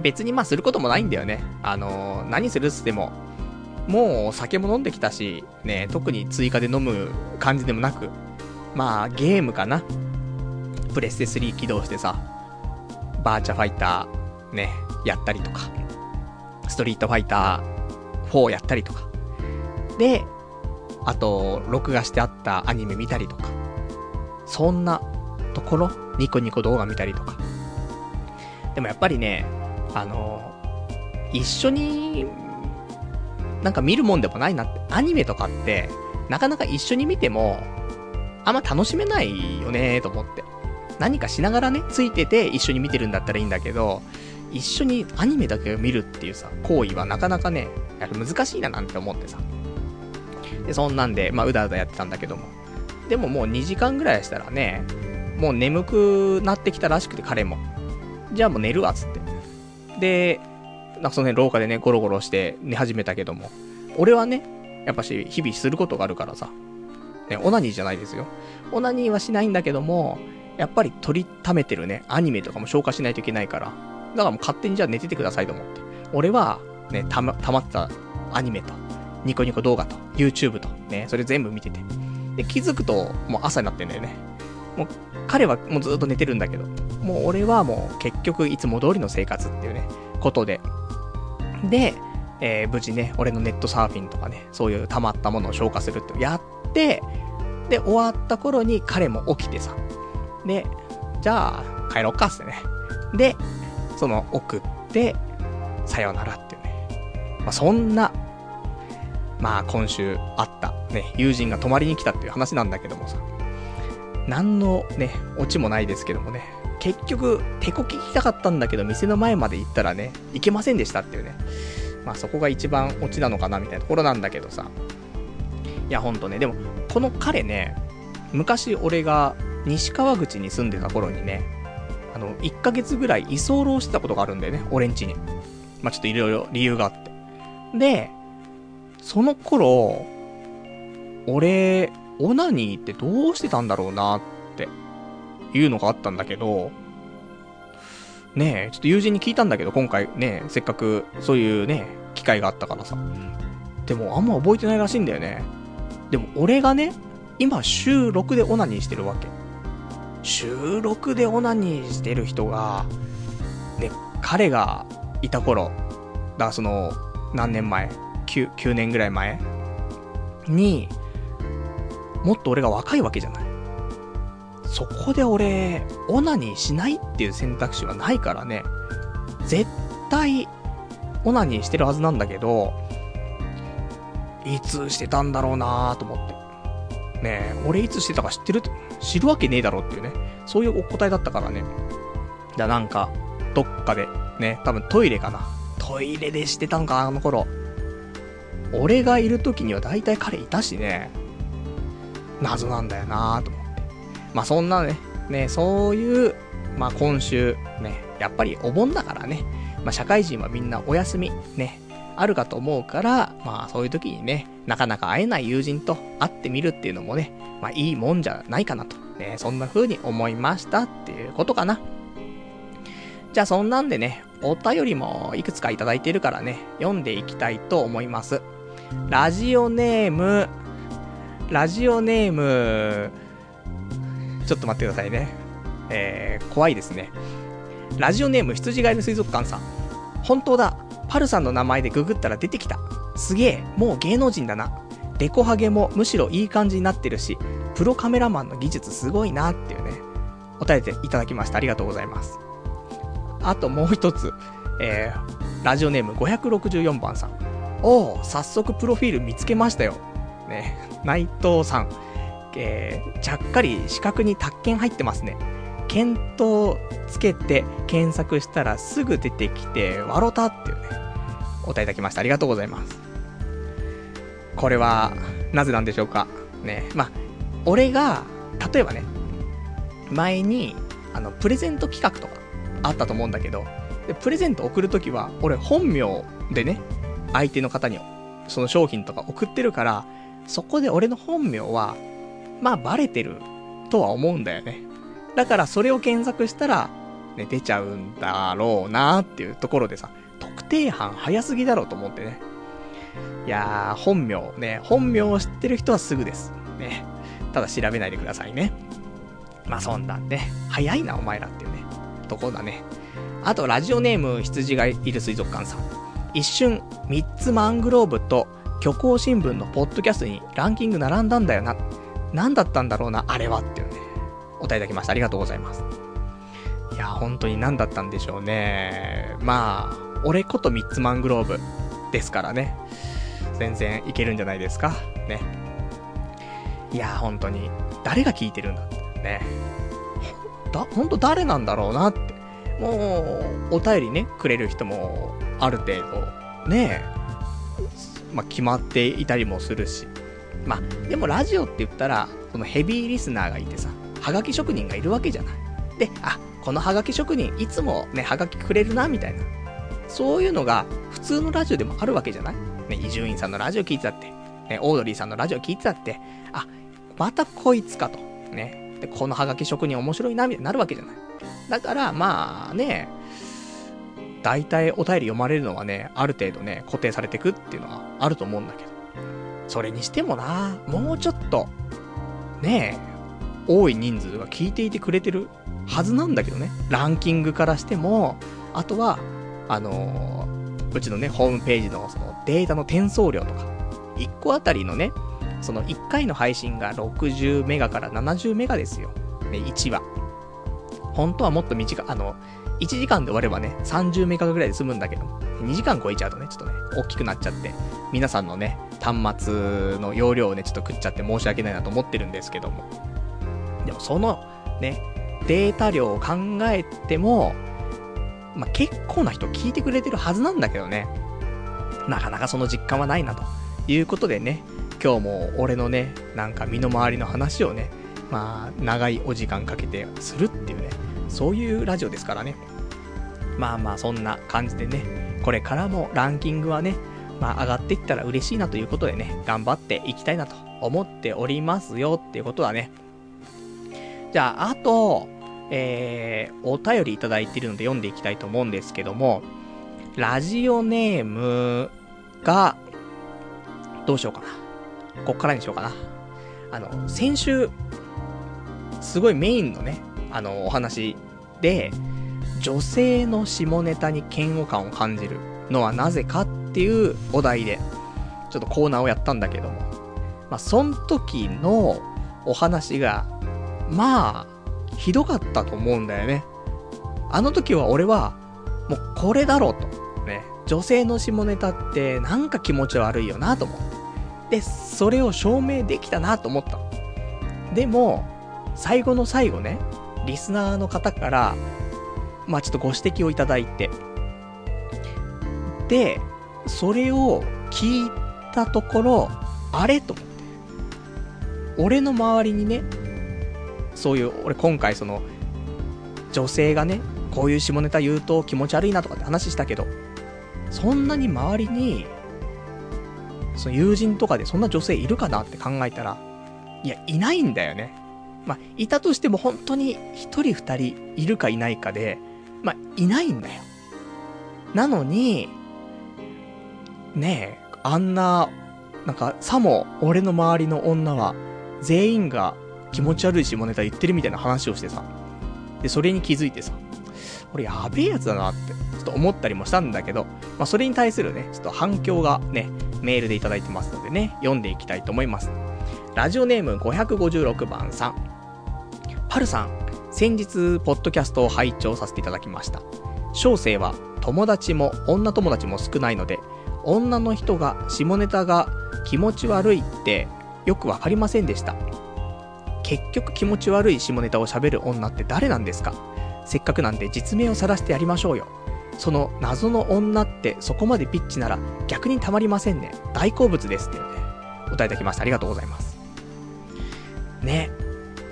別にまあすることもないんだよね。あのー、何するっつっても、もう酒も飲んできたし、ね、特に追加で飲む感じでもなく、まあゲームかな。プレステ3起動してさ、バーチャファイター、ね、やったりとか、ストリートファイター4やったりとか。で、あと、録画してあったアニメ見たりとか、そんなところ、ニコニコ動画見たりとか。でもやっぱりね、あの、一緒に、なんか見るもんでもないなって、アニメとかって、なかなか一緒に見ても、あんま楽しめないよねと思って。何かしながらね、ついてて一緒に見てるんだったらいいんだけど、一緒にアニメだけを見るっていうさ、行為はなかなかね、や難しいななんて思ってさ。で、そんなんで、まあ、うだうだやってたんだけども。でももう2時間ぐらいしたらね、もう眠くなってきたらしくて、彼も。じゃあもう寝るわ、つって。で、なんかその辺廊下でね、ゴロゴロして寝始めたけども。俺はね、やっぱし、日々することがあるからさ。ね、オナニーじゃないですよ。オナニーはしないんだけども、やっぱり取りためてるね、アニメとかも消化しないといけないから。だからもう勝手にじゃあ寝ててくださいと思って。俺は、ね、たま、溜まったアニメと、ニコニコ動画と、YouTube と、ね、それ全部見てて。で、気づくと、もう朝になってんだよね。もう、彼はもうずっと寝てるんだけど、もう俺はもう結局いつも通りの生活っていうね、ことで。で、えー、無事ね、俺のネットサーフィンとかね、そういう溜まったものを消化するってやって、で、終わった頃に彼も起きてさ。で、じゃあ、帰ろっかっつってね。で、その、送って、さよならっていうね。まあ、そんなまあ今週あったね、友人が泊まりに来たっていう話なんだけどもさ、何のね、オチもないですけどもね、結局、手こき聞きたかったんだけど、店の前まで行ったらね、行けませんでしたっていうね。まあそこが一番オチなのかなみたいなところなんだけどさ。いやほんとね、でも、この彼ね、昔俺が西川口に住んでた頃にね、あの、1ヶ月ぐらい居候してたことがあるんだよね、俺ん家に。まあちょっといろいろ理由があって。で、その頃、俺、オナニーってどうしてたんだろうなっていうのがあったんだけど、ねえ、ちょっと友人に聞いたんだけど、今回ね、せっかくそういうね、機会があったからさ。でもあんま覚えてないらしいんだよね。でも俺がね、今週6でオナニーしてるわけ。週6でオナニーしてる人が、ね、彼がいた頃、だからその、何年前 9, 9年ぐらい前に、もっと俺が若いわけじゃない。そこで俺、オナニーしないっていう選択肢はないからね。絶対、オナニーしてるはずなんだけど、いつしてたんだろうなと思って。ねえ俺いつしてたか知ってる？知るわけねえだろっていうね、そういうお答えだったからね。じゃあなんか、どっかで、ね、多分トイレかな。トイレでしてたんか、あの頃。俺がいる時には大体彼いたしね、謎なんだよなぁと思って。まあそんなね、ね、そういう、まあ今週、ね、やっぱりお盆だからね、まあ社会人はみんなお休み、ね、あるかと思うから、まあそういう時にね、なかなか会えない友人と会ってみるっていうのもね、まあいいもんじゃないかなと、ね、そんな風に思いましたっていうことかな。じゃあそんなんでね、お便りもいくつかいただいているからね、読んでいきたいと思います。ラジオネーム、ラジオネーム、ちょっと待ってくださいね。えー、怖いですね。ラジオネーム羊飼いの水族館さん。本当だ。パルさんの名前でググったら出てきた。すげえ、もう芸能人だな。デコハゲもむしろいい感じになってるし、プロカメラマンの技術すごいなっていうね、お便りいただきました。ありがとうございます。あともう一つ、えー、ラジオネーム564番さん。おお、早速プロフィール見つけましたよ。ね、内藤さん。えー、ちゃっかり四角に宅建入ってますね。検討つけて検索したらすぐ出てきて、わろたっていうね、お答えいただきました。ありがとうございます。これは、なぜなんでしょうか？ね、まあ、俺が、例えばね、前に、あの、プレゼント企画とかあったと思うんだけど、でプレゼント送るときは、俺本名でね、相手の方にその商品とか送ってるから、そこで俺の本名は、まあバレてるとは思うんだよね。だからそれを検索したら、ね、出ちゃうんだろうなっていうところでさ、特定班早すぎだろうと思ってね。いやー、本名ね、本名を知ってる人はすぐです。ね。ただ調べないでくださいね。まあそんなんで、早いなお前らっていうね、とこだね。あと、ラジオネーム、羊がいる水族館さん。一瞬、三つマングローブと虚構新聞のポッドキャストにランキング並んだんだよな。何だったんだろうな、あれはっていうね。お答えいただきました。ありがとうございます。いや、本当に何だったんでしょうね。まあ、俺ことミッツマングローブですからね。全然いけるんじゃないですか。ね。いや、本当に、誰が聞いてるんだってね。だ、本当誰なんだろうなって。もう、お便りね、くれる人も、ある程度、ねまあ、決まっていたりもするし。まあ、でもラジオって言ったら、このヘビーリスナーがいてさ、はがき職人がいるわけじゃない。で、あ、このはがき職人、いつもね、はがきくれるな、みたいな。そういうのが、普通のラジオでもあるわけじゃない？ね、伊集院さんのラジオ聞いてたって、ね、オードリーさんのラジオ聞いてたって、あ、またこいつかと。ね。で、このはがき職人面白いな、みたいになるわけじゃない。だから、まあね、大体お便り読まれるのはね、ある程度ね、固定されてくっていうのはあると思うんだけど。それにしてもな、もうちょっと、ねえ、多い人数が聞いていてくれてるはずなんだけどね。ランキングからしても、あとは、あのー、うちのね、ホームページのそのデータの転送量とか、1個あたりのね、その1回の配信が60メガから70メガですよ。ね、1話。本当はもっと短い、あの、1時間で終わればね、30メガぐらいで済むんだけど、2時間超えちゃうとね、ちょっとね、大きくなっちゃって、皆さんのね、端末の容量をね、ちょっと食っちゃって申し訳ないなと思ってるんですけども。でもその、ね、データ量を考えても、まあ、結構な人聞いてくれてるはずなんだけどね。なかなかその実感はないなということでね、今日も俺のね、なんか身の回りの話をね、まあ、長いお時間かけてするっていうね、そういうラジオですからね。まあまあ、そんな感じでね、これからもランキングはね、まあ上がっていったら嬉しいなということでね、頑張っていきたいなと思っておりますよっていうことはね。じゃあ、あと、えー、お便りいただいているので読んでいきたいと思うんですけども、ラジオネームが、どうしようかな。こっからにしようかな。あの、先週、すごいメインのね、あの、お話で、女性の下ネタに嫌悪感を感じるのはなぜかっていうお題で、ちょっとコーナーをやったんだけども、まあ、その時のお話が、まあ、ひどかったと思うんだよね。あの時は俺は、もうこれだろうと。ね。女性の下ネタってなんか気持ち悪いよなと思って。で、それを証明できたなと思った。でも、最後の最後ね、リスナーの方から、まあちょっとご指摘をいただいて、で、それを聞いたところ、あれと思って。俺の周りにね、そういう、俺今回その、女性がね、こういう下ネタ言うと気持ち悪いなとかって話したけど、そんなに周りに、その友人とかでそんな女性いるかなって考えたら、いや、いないんだよね。まあ、いたとしても本当に一人二人いるかいないかで、まあ、いないんだよ。なのに、ねえ、あんな、なんか、さも俺の周りの女は、全員が気持ち悪い下ネタ言ってるみたいな話をしてさ。で、それに気づいてさ、俺やべえやつだなって、ちょっと思ったりもしたんだけど、まあ、それに対するね、ちょっと反響がね、メールでいただいてますのでね、読んでいきたいと思います。ラジオネーム556番さん。パルさん、先日、ポッドキャストを拝聴させていただきました。小生は友達も女友達も少ないので、女の人が下ネタが気持ち悪いってよくわかりませんでした。結局気持ち悪い下ネタを喋る女って誰なんですか？せっかくなんで実名を晒してやりましょうよ。その謎の女ってそこまでピッチなら逆にたまりませんね。大好物ですってね、お答えいただきました。ありがとうございます。ね。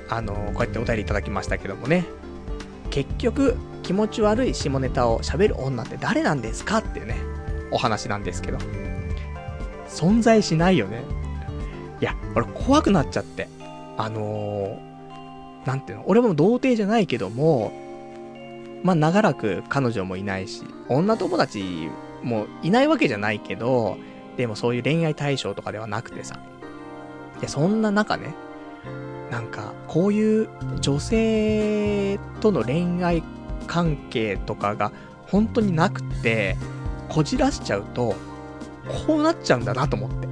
あの、こうやってお便りいただきましたけどもね。結局、気持ち悪い下ネタを喋る女って誰なんですかっていうね、お話なんですけど。存在しないよね。いや、俺怖くなっちゃって。あのー、ていうの、俺も童貞じゃないけども、まあ長らく彼女もいないし、女友達もいないわけじゃないけど、でもそういう恋愛対象とかではなくてさ。で、そんな中ね、なんか、こういう女性との恋愛関係とかが本当になくて、こじらしちゃうと、こうなっちゃうんだなと思って。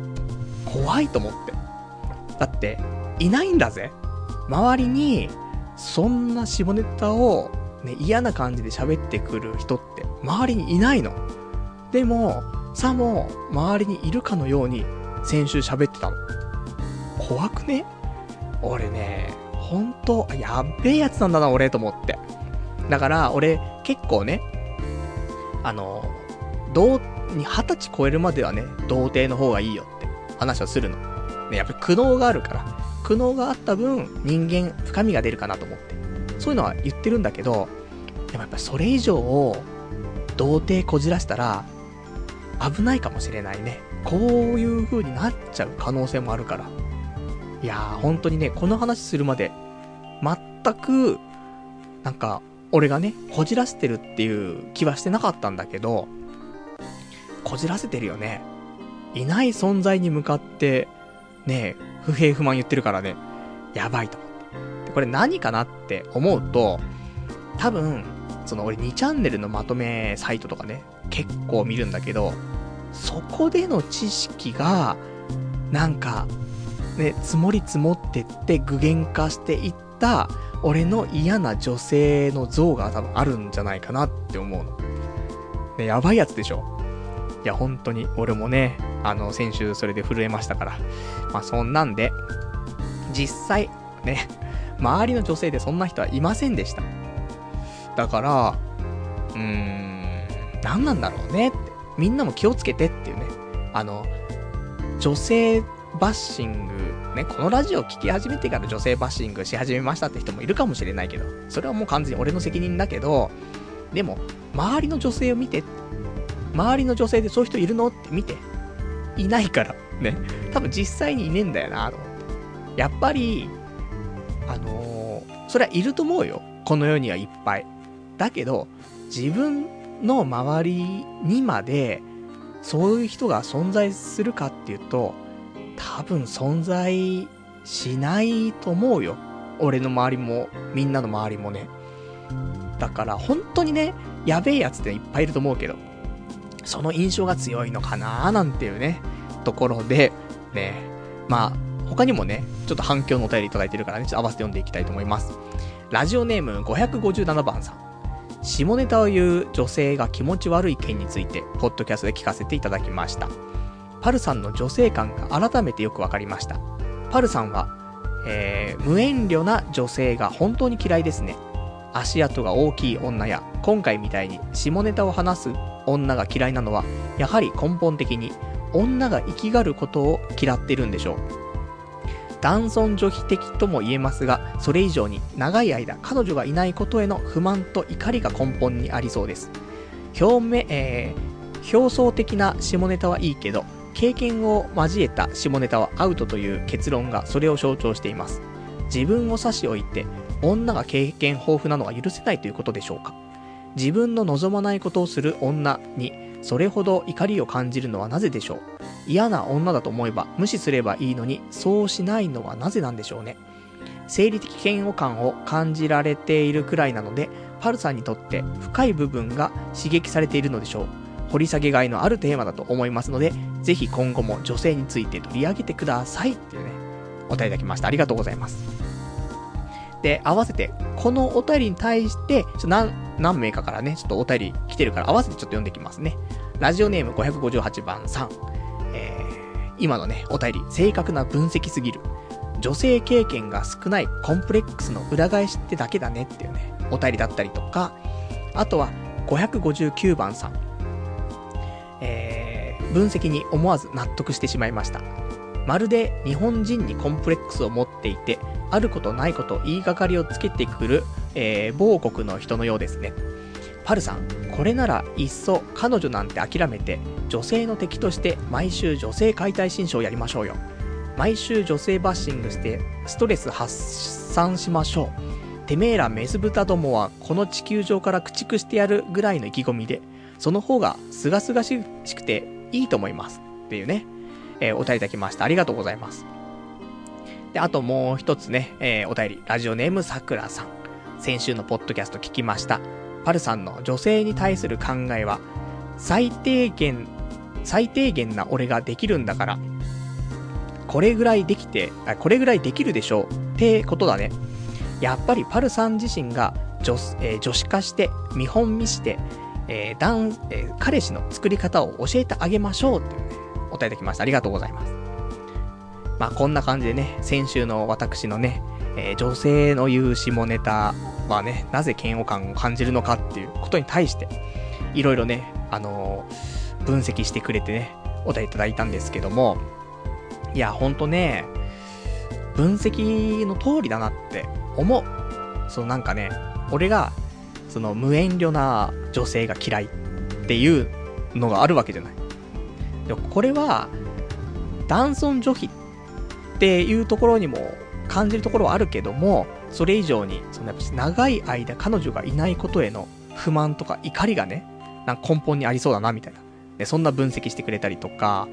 怖いと思って。だって、いないんだぜ。周りに、そんな下ネタを、ね、嫌な感じで喋ってくる人って、周りにいないの。でも、さも、周りにいるかのように、先週喋ってたの。怖くね？俺ね、ほんと、やっべえやつなんだな、俺、と思って。だから、俺、結構ね、あの、どう、二十歳超えるまではね、童貞の方がいいよって話をするの。ね、やっぱり苦悩があるから。苦悩があった分、人間、深みが出るかなと思って。そういうのは言ってるんだけど、でもやっぱそれ以上を、童貞こじらしたら、危ないかもしれないね。こういう風になっちゃう可能性もあるから。いやー、本当にね、この話するまで、全く、なんか、俺がね、こじらせてるっていう気はしてなかったんだけど、こじらせてるよね。いない存在に向かって、ね不平不満言ってるからね、やばいと思って。これ何かなって思うと、多分、その俺2チャンネルのまとめサイトとかね、結構見るんだけど、そこでの知識が、なんか、ね、積もり積もってって具現化していった、俺の嫌な女性の像が多分あるんじゃないかなって思うの。ね、やばいやつでしょ。いや、本当に、俺もね、あの、先週それで震えましたから。まあ、そんなんで、実際、ね、周りの女性でそんな人はいませんでした。だから、うーん、何なんだろうねって。みんなも気をつけてっていうね。あの、女性バッシング、ね、このラジオ聴き始めてから女性バッシングし始めましたって人もいるかもしれないけど、それはもう完全に俺の責任だけど、でも、周りの女性を見て、周りの女性でそういう人いるのって見て、いないから、ね。多分実際にいねえんだよな、と思って。やっぱり、あのー、それはいると思うよ。この世にはいっぱい。だけど、自分の周りにまで、そういう人が存在するかっていうと、多分存在しないと思うよ。俺の周りも、みんなの周りもね。だから本当にね、やべえやつっていっぱいいると思うけど、その印象が強いのかなーなんていうね、ところで、ね、まあ、他にもね、ちょっと反響のお便りいただいてるからね、ちょっと合わせて読んでいきたいと思います。ラジオネーム557番さん。下ネタを言う女性が気持ち悪い件について、ポッドキャストで聞かせていただきました。パルさんの女性感が改めてよくわかりました。パルさんは、えー、無遠慮な女性が本当に嫌いですね。足跡が大きい女や、今回みたいに下ネタを話す女が嫌いなのは、やはり根本的に女が生きがることを嫌ってるんでしょう。男尊女卑的とも言えますが、それ以上に長い間彼女がいないことへの不満と怒りが根本にありそうです。表面、えー、表層的な下ネタはいいけど、経験を交えた下ネタはアウトという結論がそれを象徴しています。自分を差し置いて、女が経験豊富なのは許せないということでしょうか自分の望まないことをする女に、それほど怒りを感じるのはなぜでしょう嫌な女だと思えば無視すればいいのに、そうしないのはなぜなんでしょうね。生理的嫌悪感を感じられているくらいなので、パルさんにとって深い部分が刺激されているのでしょう。掘り下げがいのあるテーマだと思いますので、ぜひ今後も女性について取り上げてくださいっていうね、お便りいただきました。ありがとうございます。で、合わせて、このお便りに対して、ちょ何、何名かからね、ちょっとお便り来てるから、合わせてちょっと読んできますね。ラジオネーム558番さん。え、今のね、お便り、正確な分析すぎる。女性経験が少ないコンプレックスの裏返しってだけだねっていうね、お便りだったりとか、あとは、559番さん。えー、分析に思わず納得してしまいました。まるで日本人にコンプレックスを持っていて、あることないこと言いがかりをつけてくる、えー、某国の人のようですね。パルさん、これならいっそ彼女なんて諦めて、女性の敵として毎週女性解体新書をやりましょうよ。毎週女性バッシングしてストレス発散しましょう。てめえらメス豚どもはこの地球上から駆逐してやるぐらいの意気込みで、その方が清々しくていいと思います。っていうね、えー、お便りいただきました。ありがとうございます。で、あともう一つね、えー、お便り、ラジオネームさくらさん。先週のポッドキャスト聞きました。パルさんの女性に対する考えは、最低限、最低限な俺ができるんだから、これぐらいできて、あこれぐらいできるでしょうってことだね。やっぱりパルさん自身が女,、えー、女子化して見本見して、えー、男、えー、彼氏の作り方を教えてあげましょうっていうね、お答えできました。ありがとうございます。まあ、こんな感じでね、先週の私のね、えー、女性の言う下ネタはね、なぜ嫌悪感を感じるのかっていうことに対して、いろいろね、あのー、分析してくれてね、お答えいただいたんですけども、いや、ほんとね、分析の通りだなって思う。そのなんかね、俺が、その無遠慮な女性が嫌いっていうのがあるわけじゃない。でもこれは、男尊女卑っていうところにも感じるところはあるけども、それ以上に、そのやっぱ長い間彼女がいないことへの不満とか怒りがね、なんか根本にありそうだな、みたいな。で、そんな分析してくれたりとか、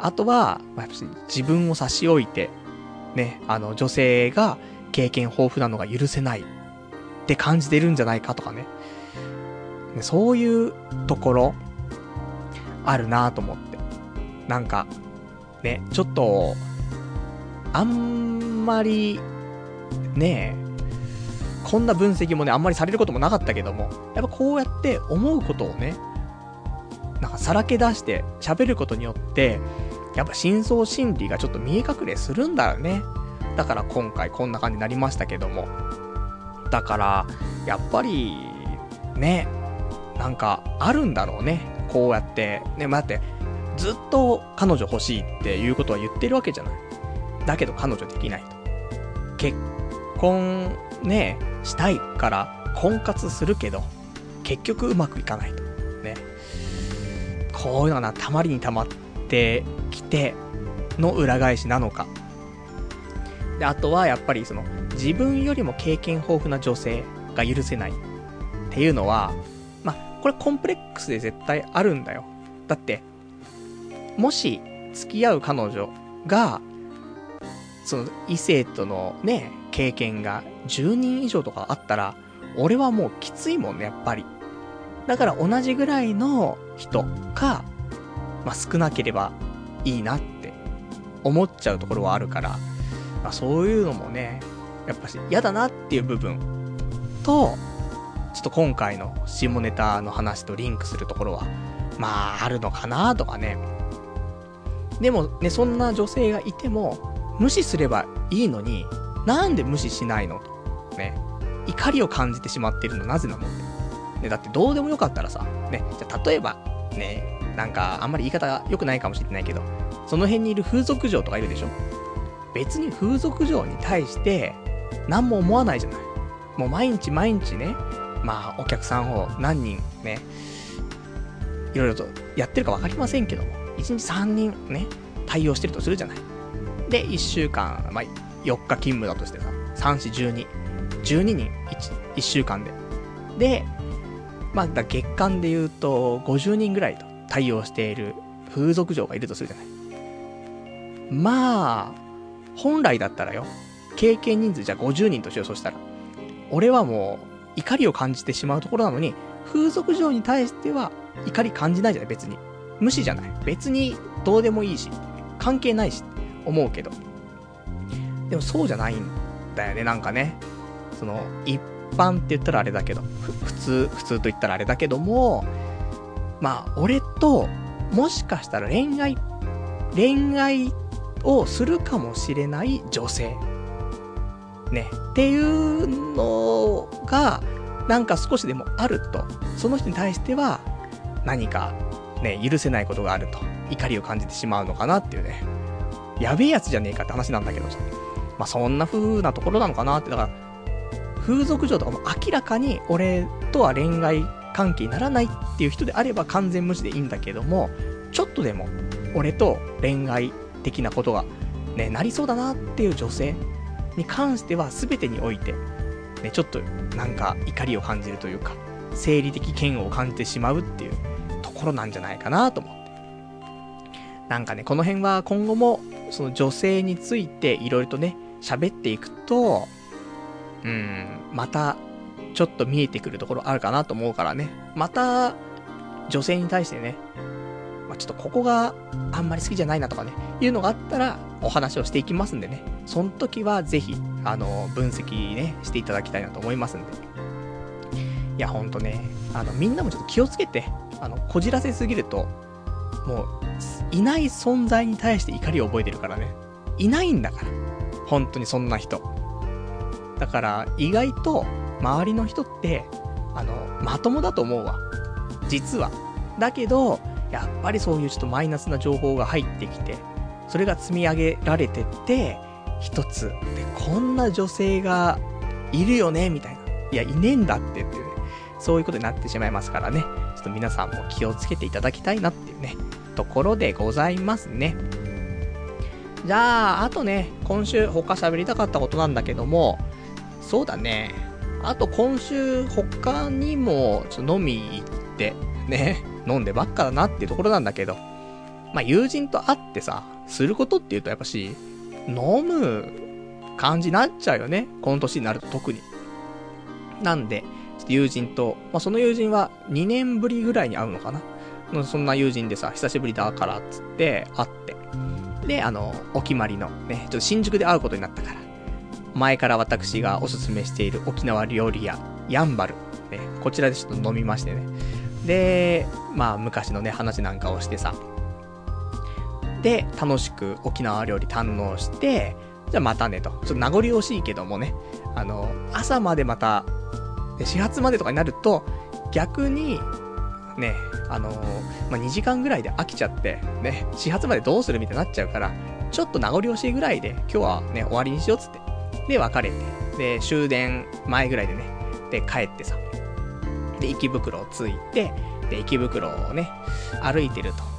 あとは、まあ、自分を差し置いて、ね、あの、女性が経験豊富なのが許せないって感じてるんじゃないかとかね。そういうところ、あるなと思って。なんか、ね、ちょっと、あんまり、ね、こんな分析もね、あんまりされることもなかったけども、やっぱこうやって思うことをね、なんかさらけ出して喋ることによって、やっぱ深層心理がちょっと見え隠れするんだよね。だから今回こんな感じになりましたけども。だから、やっぱり、ね、なんかあるんだろうね。こうやって。ね、待って、ずっと彼女欲しいっていうことは言ってるわけじゃない。だけど彼女できないと。結婚ね、したいから婚活するけど、結局うまくいかないと。ね。こういうのがな、たまりにたまってきての裏返しなのか。で、あとはやっぱりその、自分よりも経験豊富な女性が許せないっていうのは、まあ、これコンプレックスで絶対あるんだよ。だって、もし付き合う彼女がその異性とのね、経験が10人以上とかあったら、俺はもうきついもんね、やっぱり。だから同じぐらいの人か、まあ、少なければいいなって思っちゃうところはあるから、まあ、そういうのもね、やっぱし嫌だなっていう部分と、ちょっと今回の下ネタの話とリンクするところは、まあ、あるのかなとかね。でもね、そんな女性がいても、無視すればいいのに、なんで無視しないの？と。ね。怒りを感じてしまってるのなぜなの？って。ね、だってどうでもよかったらさ、ね、じゃ例えば、ね、なんかあんまり言い方が良くないかもしれないけど、その辺にいる風俗嬢とかいるでしょ？別に風俗嬢に対して、何も思わないじゃない。もう毎日毎日ね、まあお客さんを何人ね、いろいろとやってるか分かりませんけども、1日3人ね、対応してるとするじゃない。で、1週間、まあ、4日勤務だとしてさ、3、4、12。12人1、1週間で。で、まあ、だ月間で言うと、50人ぐらいと対応している風俗嬢がいるとするじゃない。まあ、本来だったらよ、経験人数じゃあ50人としよう、そしたら。俺はもう、怒りを感じてしまうところなのに、風俗嬢に対しては怒り感じないじゃない、別に。無視じゃない。別にどうでもいいし、関係ないし、思うけど。でもそうじゃないんだよね、なんかね。その、一般って言ったらあれだけど、普通、普通と言ったらあれだけども、まあ、俺と、もしかしたら恋愛、恋愛をするかもしれない女性。ね。っていうのが、なんか少しでもあると、その人に対しては、何か、ね、許せないことがあると、怒りを感じてしまうのかなっていうね。やべえやつじゃねえかって話なんだけどさ。まあ、そんな風なところなのかなって、だから、風俗嬢とかも明らかに俺とは恋愛関係にならないっていう人であれば完全無視でいいんだけども、ちょっとでも俺と恋愛的なことがね、なりそうだなっていう女性に関しては全てにおいて、ね、ちょっとなんか怒りを感じるというか、生理的嫌悪を感じてしまうっていうところなんじゃないかなと思って。なんかね、この辺は今後も、その女性についていろいろとね、喋っていくと、うん、また、ちょっと見えてくるところあるかなと思うからね。また、女性に対してね、まあ、ちょっとここがあんまり好きじゃないなとかね、いうのがあったら、お話をしていきますんでね。その時はぜひ、あの、分析ね、していただきたいなと思いますんで。いや、ほんとね、あの、みんなもちょっと気をつけて、あの、こじらせすぎると、もう、いない存在に対して怒りを覚えてるからね。いないんだから。本当にそんな人。だから、意外と、周りの人って、あの、まともだと思うわ。実は。だけど、やっぱりそういうちょっとマイナスな情報が入ってきて、それが積み上げられてって、一つ。で、こんな女性がいるよね、みたいな。いや、いねえんだってっていうね。そういうことになってしまいますからね。ちょっと皆さんも気をつけていただきたいなっていうね、ところでございますね。じゃあ、あとね、今週他喋りたかったことなんだけども、そうだね。あと今週他にもちょっと飲み行って、ね、飲んでばっかだなっていうところなんだけど、まあ友人と会ってさ、することって言うとやっぱし、飲む感じになっちゃうよね。この年になると特に。なんで、友人と、まあその友人は2年ぶりぐらいに会うのかな。そんな友人でさ、久しぶりだからっつって会って。で、あの、お決まりのね、ちょっと新宿で会うことになったから。前から私がおすすめしている沖縄料理屋、やんばる。ね、こちらでちょっと飲みましてね。で、まあ昔のね、話なんかをしてさ。で、楽しく沖縄料理堪能して、じゃあまたねと。ちょっと名残惜しいけどもね。あの、朝までまた、始発までとかになると、逆に、ね、あのー、まあ、2時間ぐらいで飽きちゃって、ね、始発までどうするみたいになっちゃうから、ちょっと名残惜しいぐらいで、今日はね、終わりにしようっつって。で、別れて。で、終電前ぐらいでね、で、帰ってさ。で、池袋を着いて、で、池袋をね、歩いてると。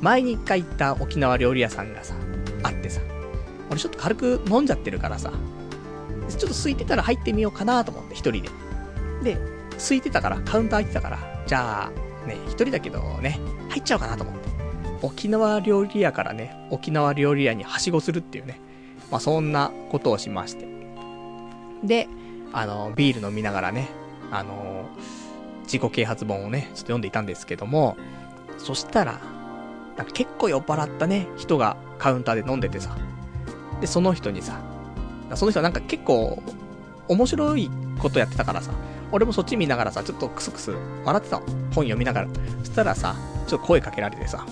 前に一回行った沖縄料理屋さんがさ、あってさ。俺ちょっと軽く飲んじゃってるからさ、ちょっと空いてたら入ってみようかなと思って、一人で。で、空いてたから、カウンター空いてたから、じゃあ、ね、一人だけどね、入っちゃおうかなと思って。沖縄料理屋からね、沖縄料理屋にはしごするっていうね。まあ、そんなことをしまして。で、あの、ビール飲みながらね、あの、自己啓発本をね、ちょっと読んでいたんですけども、そしたら、なんか結構酔っ払ったね、人がカウンターで飲んでてさ。で、その人にさ、その人はなんか結構、面白いことやってたからさ、俺もそっち見ながらさ、ちょっとクスクス笑ってた。本読みながら。そしたらさ、ちょっと声かけられてさ、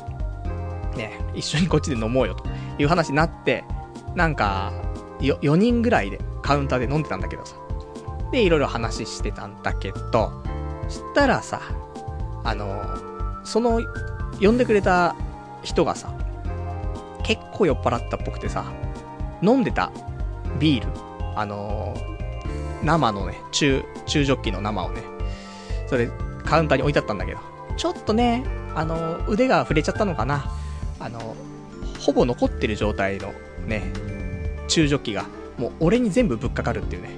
ね、一緒にこっちで飲もうよという話になって、なんか、4人ぐらいでカウンターで飲んでたんだけどさ。で、いろいろ話してたんだけど、したらさ、あの、その、呼んでくれた人がさ、結構酔っ払ったっぽくてさ、飲んでたビール、あの生のね、中、中ジョッキの生をね、それ、カウンターに置いてあったんだけど、ちょっとね、あの腕が触れちゃったのかな。あのほぼ残ってる状態のね、中ジョッキが、もう俺に全部ぶっかかるっていうね。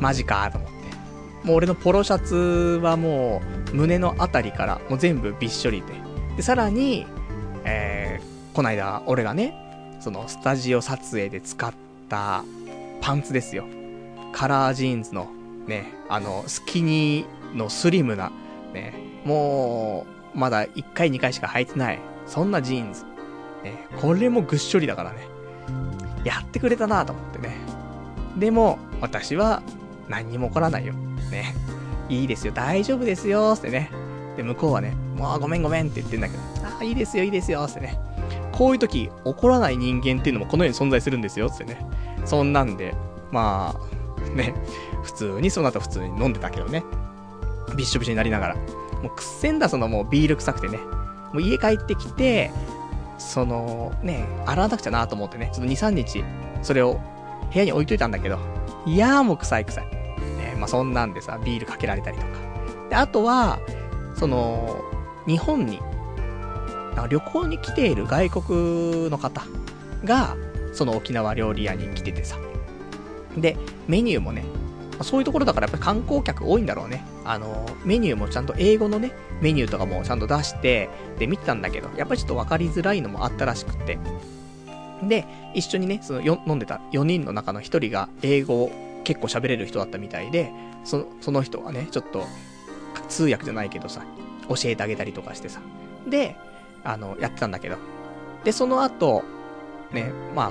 マジかと思って。もう俺のポロシャツはもう胸のあたりからもう全部びっしょりで。で、さらに、えー、こないだ俺がね、そのスタジオ撮影で使ったパンツですよ。カラージーンズのね、あの、スキニーのスリムな、ね、もう、まだ1回2回しか履いてない。そんなジーンズ。ね、これもぐっしょりだからね。やってくれたなと思ってね。でも、私は何にも起こらないよ。ね。いいですよ、大丈夫ですよ、ってね。で、向こうはね、もうごめんごめんって言ってんだけど、ああ、いいですよ、いいですよ、ってね。こういう時、怒らない人間っていうのもこの世に存在するんですよ、ってね。そんなんで、まあ、ね、普通にその後普通に飲んでたけどね。びしょびしょになりながら。もうくっせんだ、そのもうビール臭くてね。もう家帰ってきて、その、ね、洗わなくちゃなと思ってね、ちょっと2、3日、それを部屋に置いといたんだけど、いやーもう臭い臭い。ね、まあそんなんでさ、ビールかけられたりとか。で、あとは、その、日本に、旅行に来ている外国の方が、その沖縄料理屋に来ててさ。で、メニューもね、そういうところだからやっぱり観光客多いんだろうね。あの、メニューもちゃんと英語のね、メニューとかもちゃんと出して、で、見てたんだけど、やっぱりちょっと分かりづらいのもあったらしくて。で、一緒にね、そのよ飲んでた4人の中の1人が英語を結構喋れる人だったみたいで、そ、その人はね、ちょっと、通訳じゃないけどさ、教えてあげたりとかしてさ。で、あの、やってたんだけど。で、その後、ね、まあ、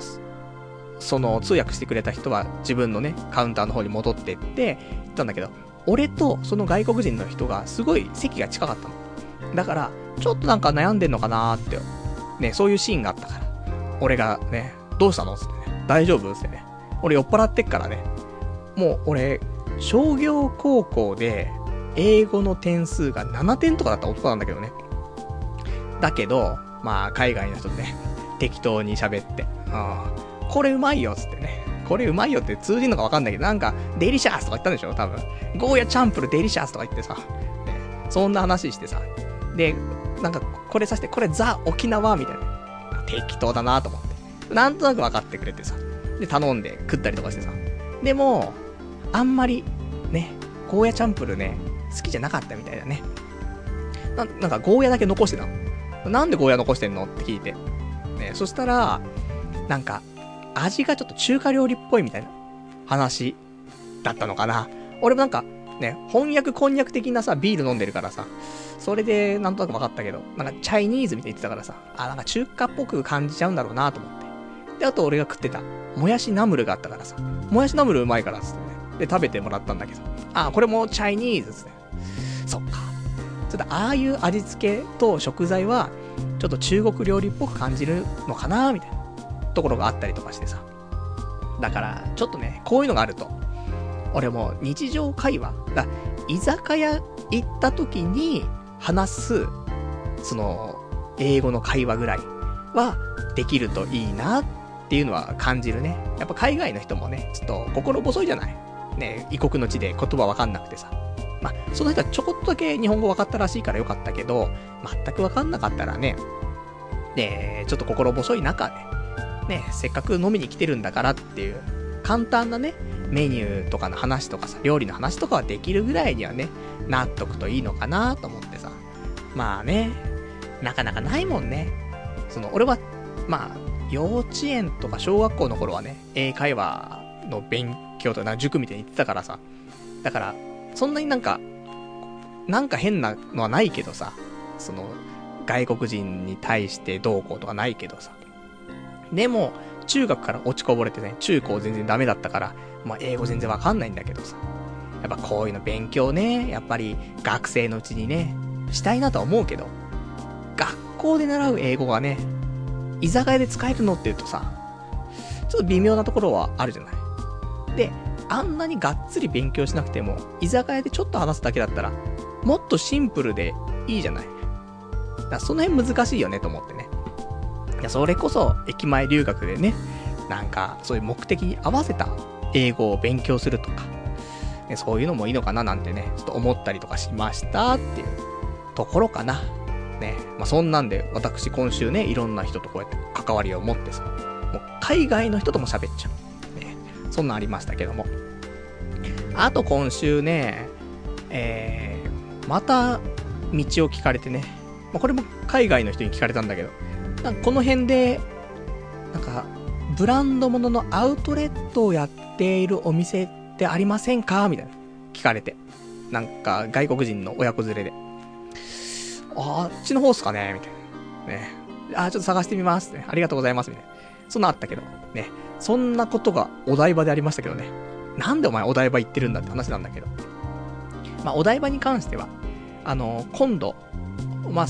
その通訳してくれた人は自分のね、カウンターの方に戻ってって、言ったんだけど、俺とその外国人の人がすごい席が近かったの。だから、ちょっとなんか悩んでんのかなーって、ね、そういうシーンがあったから。俺がね、どうしたの？つってね、大丈夫？つってね。俺酔っ払ってっからね。もう俺、商業高校で、英語の点数が7点とかだった男なんだけどね。だけど、まあ、海外の人でね、適当に喋って、ああこれうまいよ、つってね。これうまいよって通じるのかわかんないけど、なんか、デリシャスとか言ったんでしょ多分。ゴーヤチャンプルデリシャスとか言ってさ、ね、そんな話してさ。で、なんか、これさして、これザ・沖縄みたいな。適当だなと思って。なんとなく分かってくれてさ。で、頼んで食ったりとかしてさ。でも、あんまり、ね、ゴーヤチャンプルね、好きじゃなかったみたいだね。な、なんかゴーヤだけ残してたの？なんでゴーヤ残してんの？って聞いて。ね、そしたら、なんか、味がちょっと中華料理っぽいみたいな話だったのかな。俺もなんか、ね、翻訳こんにゃく的なさ、ビール飲んでるからさ、それでなんとなく分かったけど、なんかチャイニーズみたいに言ってたからさ、あ、なんか中華っぽく感じちゃうんだろうなと思って。で、あと俺が食ってた、もやしナムルがあったからさ、もやしナムルうまいからっつってね。で、食べてもらったんだけど、あ、これもチャイニーズっつって。そっか。ちょっとああいう味付けと食材は、ちょっと中国料理っぽく感じるのかなみたいなところがあったりとかしてさ。だから、ちょっとね、こういうのがあると、俺も日常会話、だ居酒屋行った時に話す、その、英語の会話ぐらいはできるといいなっていうのは感じるね。やっぱ海外の人もね、ちょっと心細いじゃない？ね、異国の地で言葉わかんなくてさ。まあ、その人はちょこっとだけ日本語分かったらしいからよかったけど、全く分かんなかったらね、で、ちょっと心細い中で、ね、せっかく飲みに来てるんだからっていう、簡単なね、メニューとかの話とかさ、料理の話とかはできるぐらいにはね、なっといいのかなと思ってさ。まあね、なかなかないもんね。その、俺は、まあ、幼稚園とか小学校の頃はね、英会話の勉強とか、塾みたいに言ってたからさ。だから、そんなになんか、なんか変なのはないけどさ、その、外国人に対してどうこうとかないけどさ。でも、中学から落ちこぼれてね、中高全然ダメだったから、まあ、英語全然わかんないんだけどさ。やっぱこういうの勉強ね、やっぱり学生のうちにね、したいなとは思うけど、学校で習う英語がね、居酒屋で使えるのって言うとさ、ちょっと微妙なところはあるじゃない。で、あんなにがっつり勉強しなくても、居酒屋でちょっと話すだけだったら、もっとシンプルでいいじゃない。だその辺難しいよねと思ってね。いや、それこそ駅前留学でね、なんかそういう目的に合わせた英語を勉強するとか、ね、そういうのもいいのかななんてね、ちょっと思ったりとかしましたっていうところかな。ね。まあ、そんなんで、私今週ね、いろんな人とこうやって関わりを持ってさ、もう海外の人とも喋っちゃう。ね。そんなんありましたけども。あと今週ね、えー、また道を聞かれてね、まあ、これも海外の人に聞かれたんだけど、なんかこの辺で、なんか、ブランド物のアウトレットをやっているお店ってありませんか？みたいな。聞かれて。なんか、外国人の親子連れで。あっちの方っすかね？みたいな。ね。あ、ちょっと探してみますね。ありがとうございます。みたいな。そんなあったけど。ね。そんなことがお台場でありましたけどね。なんでお前お台場行ってるんだって話なんだけど。まあ、お台場に関しては、あの、今度、まあ、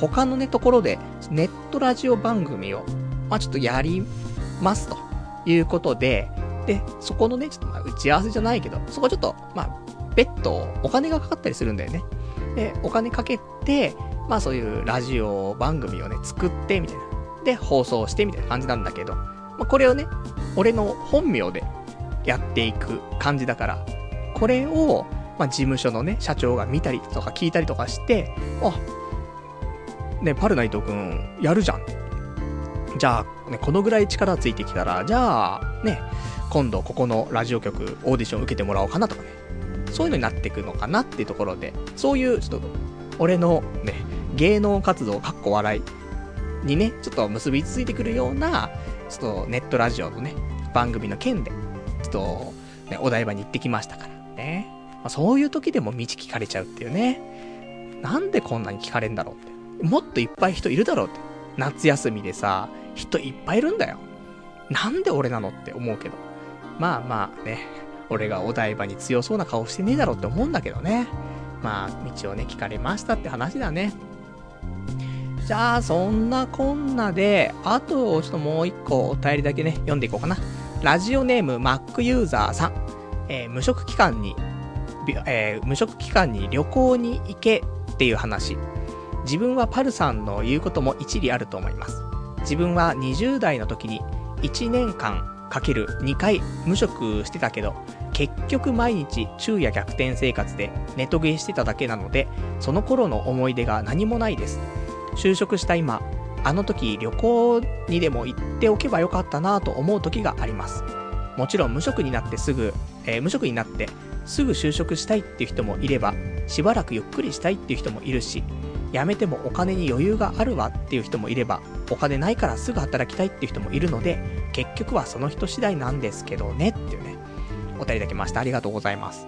他のね、ところで、ネットラジオ番組を、まあ、ちょっとやりますということで、で、そこのね、ちょっとま打ち合わせじゃないけど、そこちょっと、まあ、別途お金がかかったりするんだよね。で、お金かけて、まあそういうラジオ番組をね、作って、みたいな。で、放送してみたいな感じなんだけど、まあこれをね、俺の本名でやっていく感じだから、これを、まあ事務所のね、社長が見たりとか聞いたりとかして、あ、ね、パルナイトくん、やるじゃん。じゃあ、ね、このぐらい力ついてきたら、じゃあ、ね、今度ここのラジオ局オーディション受けてもらおうかなとかね。そういうのになっていくのかなっていうところで、そういう、ちょっと、俺のね、芸能活動、かっこ笑いにね、ちょっと結びついてくるような、ちょっとネットラジオのね、番組の件で、と、ね、お台場に行ってきましたからね。まあ、そういう時でも道聞かれちゃうっていうね。なんでこんなに聞かれんだろうって。もっといっぱい人いるだろうって。夏休みでさ、人いっぱいいるんだよ。なんで俺なのって思うけど。まあまあね、俺がお台場に強そうな顔してねえだろって思うんだけどね。まあ、道をね、聞かれましたって話だね。じゃあ、そんなこんなで、あと、ちょっともう一個お便りだけね、読んでいこうかな。ラジオネーム Mac ユーザーさん。えー、無職期間に、えー、無職期間に旅行に行けっていう話。自分はパルさんの言うことも一理あると思います。自分は20代の時に1年間かける2回無職してたけど、結局毎日昼夜逆転生活でネトゲーしてただけなので、その頃の思い出が何もないです。就職した今、あの時旅行にでも行っておけばよかったなと思う時があります。もちろん無職になってすぐ、えー、無職になってすぐ就職したいっていう人もいれば、しばらくゆっくりしたいっていう人もいるし、辞めてもお金に余裕があるわっていう人もいれば、お金ないからすぐ働きたいっていう人もいるので、結局はその人次第なんですけどねっていうね、お便りだきました。ありがとうございます。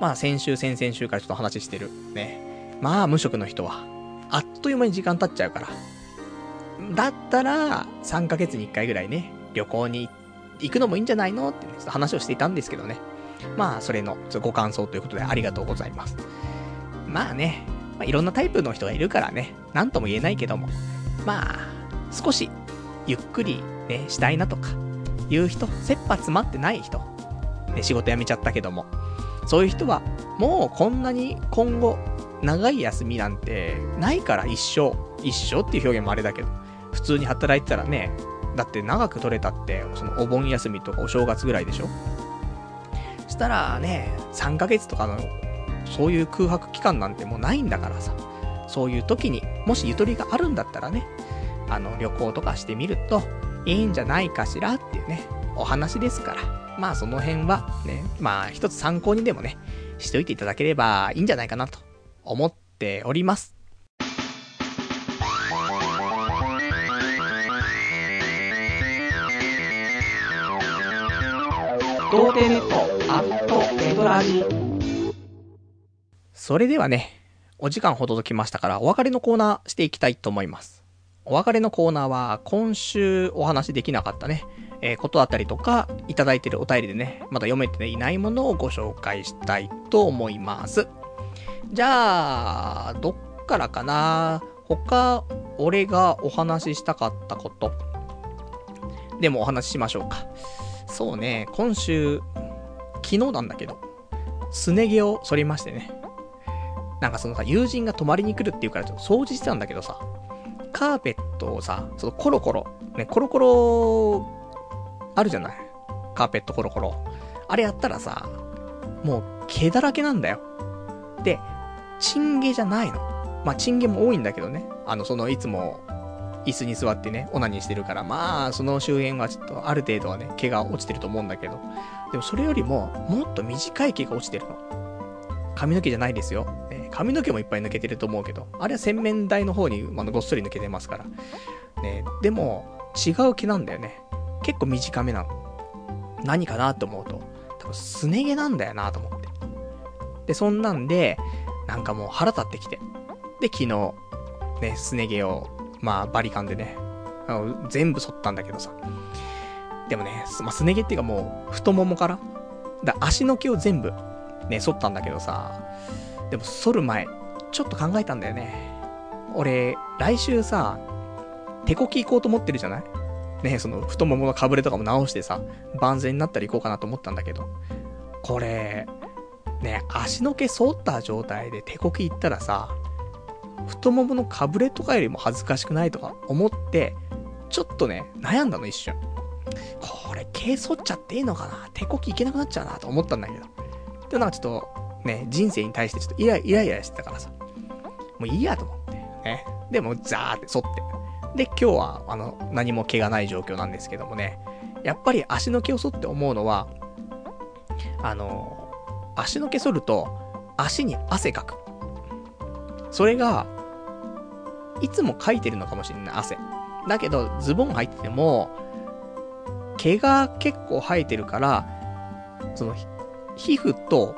まあ先週、先々週からちょっと話してる。ね。まあ無職の人は、あっという間に時間経っちゃうから。だったら、3ヶ月に1回ぐらいね、旅行に行くのもいいんじゃないのってね、ちょっと話をしていたんですけどね。まあ、それのご感想ということでありがとうございます。まあね、まあ、いろんなタイプの人がいるからね、なんとも言えないけども、まあ、少し、ゆっくりね、したいなとか、いう人、切羽詰まってない人、ね、仕事辞めちゃったけども、そういう人は、もうこんなに今後、長い休みなんてないから一生。一生っていう表現もあれだけど、普通に働いてたらね、だって長く取れたって、そのお盆休みとかお正月ぐらいでしょ？そしたらね、3ヶ月とかのそういう空白期間なんてもうないんだからさ、そういう時に、もしゆとりがあるんだったらね、あの、旅行とかしてみるといいんじゃないかしらっていうね、お話ですから、まあその辺はね、まあ一つ参考にでもね、しておいていただければいいんじゃないかなと思っております。童貞ネットアットネトラジそれではね、お時間ほどときましたから、お別れのコーナーしていきたいと思います。お別れのコーナーは、今週お話できなかったね、えー、ことあったりとか、いただいてるお便りでね、まだ読めていないものをご紹介したいと思います。じゃあ、どっからかな？他、俺がお話ししたかったこと。でもお話ししましょうか。そうね、今週、昨日なんだけど、すね毛を剃りましてね。なんかそのさ、友人が泊まりに来るっていうからちょっと掃除してたんだけどさ、カーペットをさ、そのコロコロ、ね、コロコロ、あるじゃない？カーペットコロコロ。あれやったらさ、もう毛だらけなんだよ。で、チン毛じゃないの？まあ、チン毛も多いんだけどね。あの、その、いつも、椅子に座ってね、オナニーしてるから、まあ、その周辺はちょっと、ある程度はね、毛が落ちてると思うんだけど。でも、それよりも、もっと短い毛が落ちてるの。髪の毛じゃないですよ。ね、髪の毛もいっぱい抜けてると思うけど、あれは洗面台の方に、あの、ごっそり抜けてますから。ね、でも、違う毛なんだよね。結構短めなの。何かなと思うと、多分すね毛なんだよなと思って。で、そんなんで、なんかもう腹立ってきて。で、昨日、ね、すね毛を、まあ、バリカンでね、全部剃ったんだけどさ。でもね、まあ、すね毛っていうかもう、太ももからだ足の毛を全部、ね、剃ったんだけどさ。でも、剃る前、ちょっと考えたんだよね。俺、来週さ、手こき行こうと思ってるじゃない？ね、その太もものかぶれとかも直してさ、万全になったら行こうかなと思ったんだけど、これ、ね、足の毛剃った状態で手こき行ったらさ、太もものかぶれとかよりも恥ずかしくないとか思って、ちょっとね、悩んだの一瞬。これ、毛剃っちゃっていいのかな？手こきいけなくなっちゃうなと思ったんだけど。で、なんかちょっと、ね、人生に対してちょっとイライライラしてたからさ。もういいやと思って。ね。でも、ザーって剃って。で、今日は、あの、何も毛がない状況なんですけどもね。やっぱり足の毛を剃って思うのは、あの、足の毛剃ると、足に汗かく。それが、いつもかいてるのかもしれない、汗。だけど、ズボン入ってても、毛が結構生えてるから、その、皮膚と、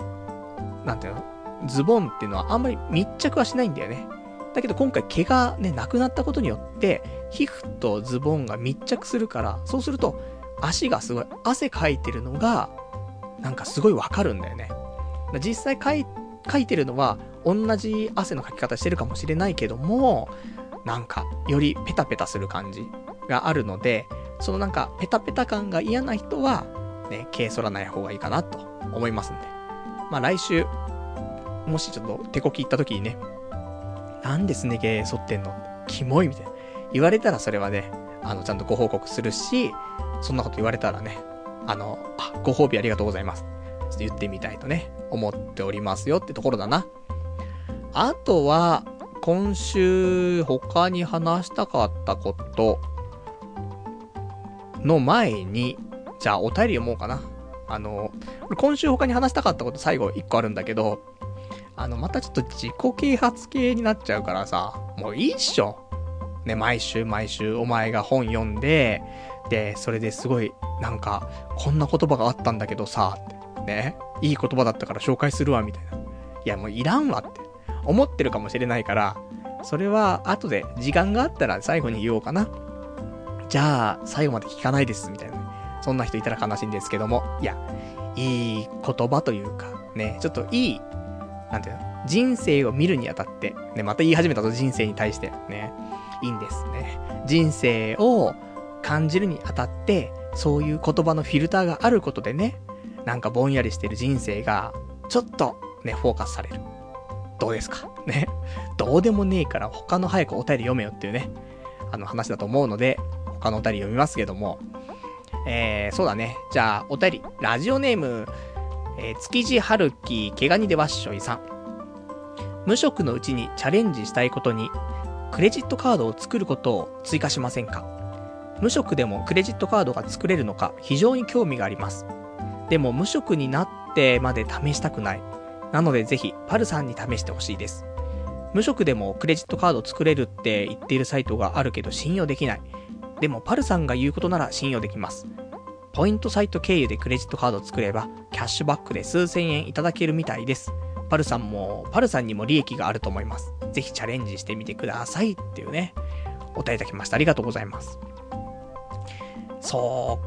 なんていうの？ズボンっていうのはあんまり密着はしないんだよね。だけど今回毛がね、なくなったことによって、皮膚とズボンが密着するから、そうすると、足がすごい汗かいてるのが、なんかすごいわかるんだよね。実際かい、かいてるのは、同じ汗のかき方してるかもしれないけども、なんか、よりペタペタする感じがあるので、そのなんか、ペタペタ感が嫌な人は、ね、毛剃らない方がいいかなと思いますんで。まあ来週、もしちょっと手こき行った時にね、なんですね毛剃ってんの？キモいみたいな。言われたらそれはね、あの、ちゃんとご報告するし、そんなこと言われたらね、あの、あ、ご褒美ありがとうございます。ちょっと言ってみたいとね、思っておりますよってところだな。あとは、今週他に話したかったことの前に、じゃあお便り読もうかな。あの、今週他に話したかったこと最後1個あるんだけど、あの、またちょっと自己啓発系になっちゃうからさ、もういいっしょ。ね、毎週毎週お前が本読んで、で、それですごい、なんか、こんな言葉があったんだけどさ、って、ね、いい言葉だったから紹介するわ、みたいな。いや、もういらんわって、思ってるかもしれないから、それは後で時間があったら最後に言おうかな。じゃあ、最後まで聞かないです、みたいな。そんな人いたら悲しいんですけども、いや、いい言葉というか、ね、ちょっといいなんていうの？人生を見るにあたって、ね、また言い始めたと人生に対して、ね、いいんですね。人生を感じるにあたって、そういう言葉のフィルターがあることでね、なんかぼんやりしてる人生が、ちょっとね、フォーカスされる。どうですか？ね？どうでもねえから他の早くお便り読めよっていうね、あの話だと思うので、他のお便り読みますけども、えー、そうだね。じゃあ、お便り、ラジオネーム、えー、築地春樹、毛ガニでわっしょいさん。無職のうちにチャレンジしたいことに、クレジットカードを作ることを追加しませんか？無職でもクレジットカードが作れるのか非常に興味があります。でも無職になってまで試したくない。なのでぜひ、パルさんに試してほしいです。無職でもクレジットカード作れるって言っているサイトがあるけど信用できない。でもパルさんが言うことなら信用できます。ポイントサイト経由でクレジットカード作れば、キャッシュバックで数千円いただけるみたいです。パルさんも、パルさんにも利益があると思います。ぜひチャレンジしてみてくださいっていうね、お答えいただきました。ありがとうございます。そ